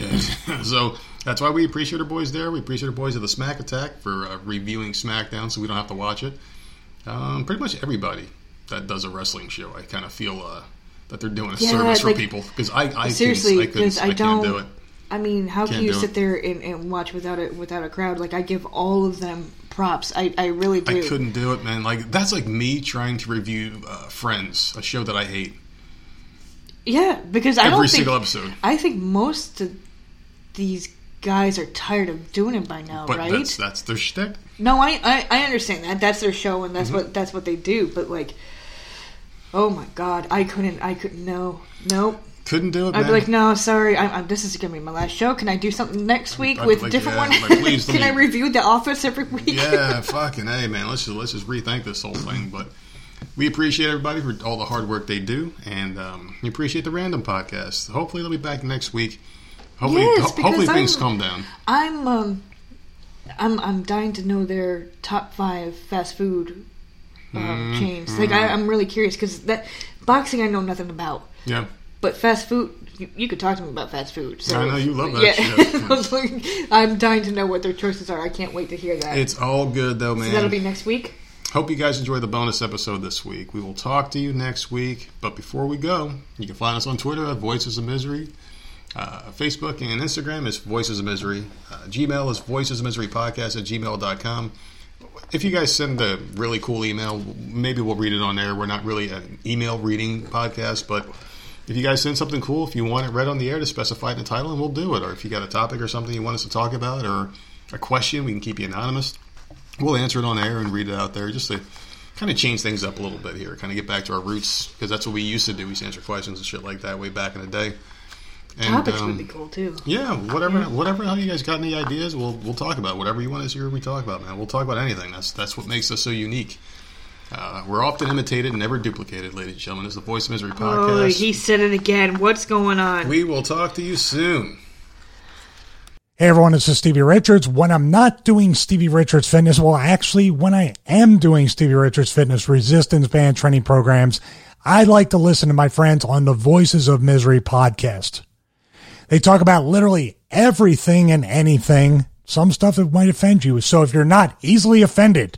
so that's why we appreciate our boys there. We appreciate our boys at the Smack Attack for uh, reviewing SmackDown, so we don't have to watch it. Um, pretty much everybody that does a wrestling show, I kind of feel uh, that they're doing a Yeah, service like- for people because I, I Seriously, I, I I can't do don't- it. I mean, how can you sit it. there and, and watch without a without a crowd? Like I give all of them props. I, I really do. I couldn't do it, man. Like that's like me trying to review uh, Friends, a show that I hate. Yeah, because I Every don't think single episode. I think most of these guys are tired of doing it by now, But right? that's that's their shtick. No, I, I I understand that. That's their show, and that's Mm-hmm. what that's what they do. But like, oh my god, I couldn't. I couldn't. No, no. Couldn't do it, I'd man. be like, no, sorry. I, I, this is gonna be my last show. Can I do something next week I'd with like, different yeah, one? like, please, Can I review The Office every week? yeah, fucking hey, man. Let's just let's just rethink this whole thing. But we appreciate everybody for all the hard work they do, and um, we appreciate the random podcast. Hopefully, they'll be back next week. Hopefully, Yes, ho- hopefully things I'm- calm down. I'm um, I'm I'm dying to know their top five fast food um, Mm-hmm. chains. Like I, I'm really curious because that boxing I know nothing about, Yeah, but fast food you, you could talk to me about fast food. So I know you love that yeah, shit. I was like, I'm dying to know what their choices are. I can't wait to hear that. it's all good though, man. so that'll be next week. Hope you guys enjoy the bonus episode this week. We will talk to you next week. But before we go, you can find us on Twitter at Voices of Misery. Uh, Facebook and Instagram is Voices of Misery. Uh, Gmail is Voices of Misery Podcast at gmail.com. If you guys send a really cool email, maybe we'll read it on there. We're not really an email reading podcast, but if you guys send something cool, if you want it read on the air, to specify it in the title, and we'll do it. Or if you got a topic or something you want us to talk about, or a question, we can keep you anonymous we'll answer it on air and read it out there just to kind of change things up a little bit here, kind of get back to our roots because that's what we used to do. We used to answer questions and shit like that way back in the day. And, Topics um, would be cool too. Yeah, whatever, whatever. How you guys got any ideas? We'll we'll talk about whatever you want us to hear. We talk about, man. We'll talk about anything. That's that's what makes us so unique. Uh, we're often imitated never duplicated, ladies and gentlemen. It's the Voice of Misery podcast. Oh, podcast. he said it again. What's going on? we will talk to you soon. Hey everyone, this is Stevie Richards. When I'm not doing Stevie Richards Fitness, well, actually, when I am doing Stevie Richards Fitness resistance band training programs, I like to listen to my friends on the Voices of Misery podcast. They talk about literally everything and anything, some stuff that might offend you. So if you're not easily offended,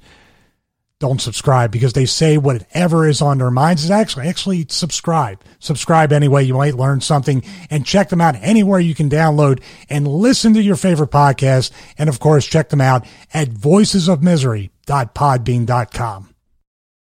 don't subscribe because they say whatever is on their minds is actually actually subscribe. Subscribe anyway you might learn something and check them out anywhere you can download and listen to your favorite podcast. And of course check them out at voicesofmisery.podbean.com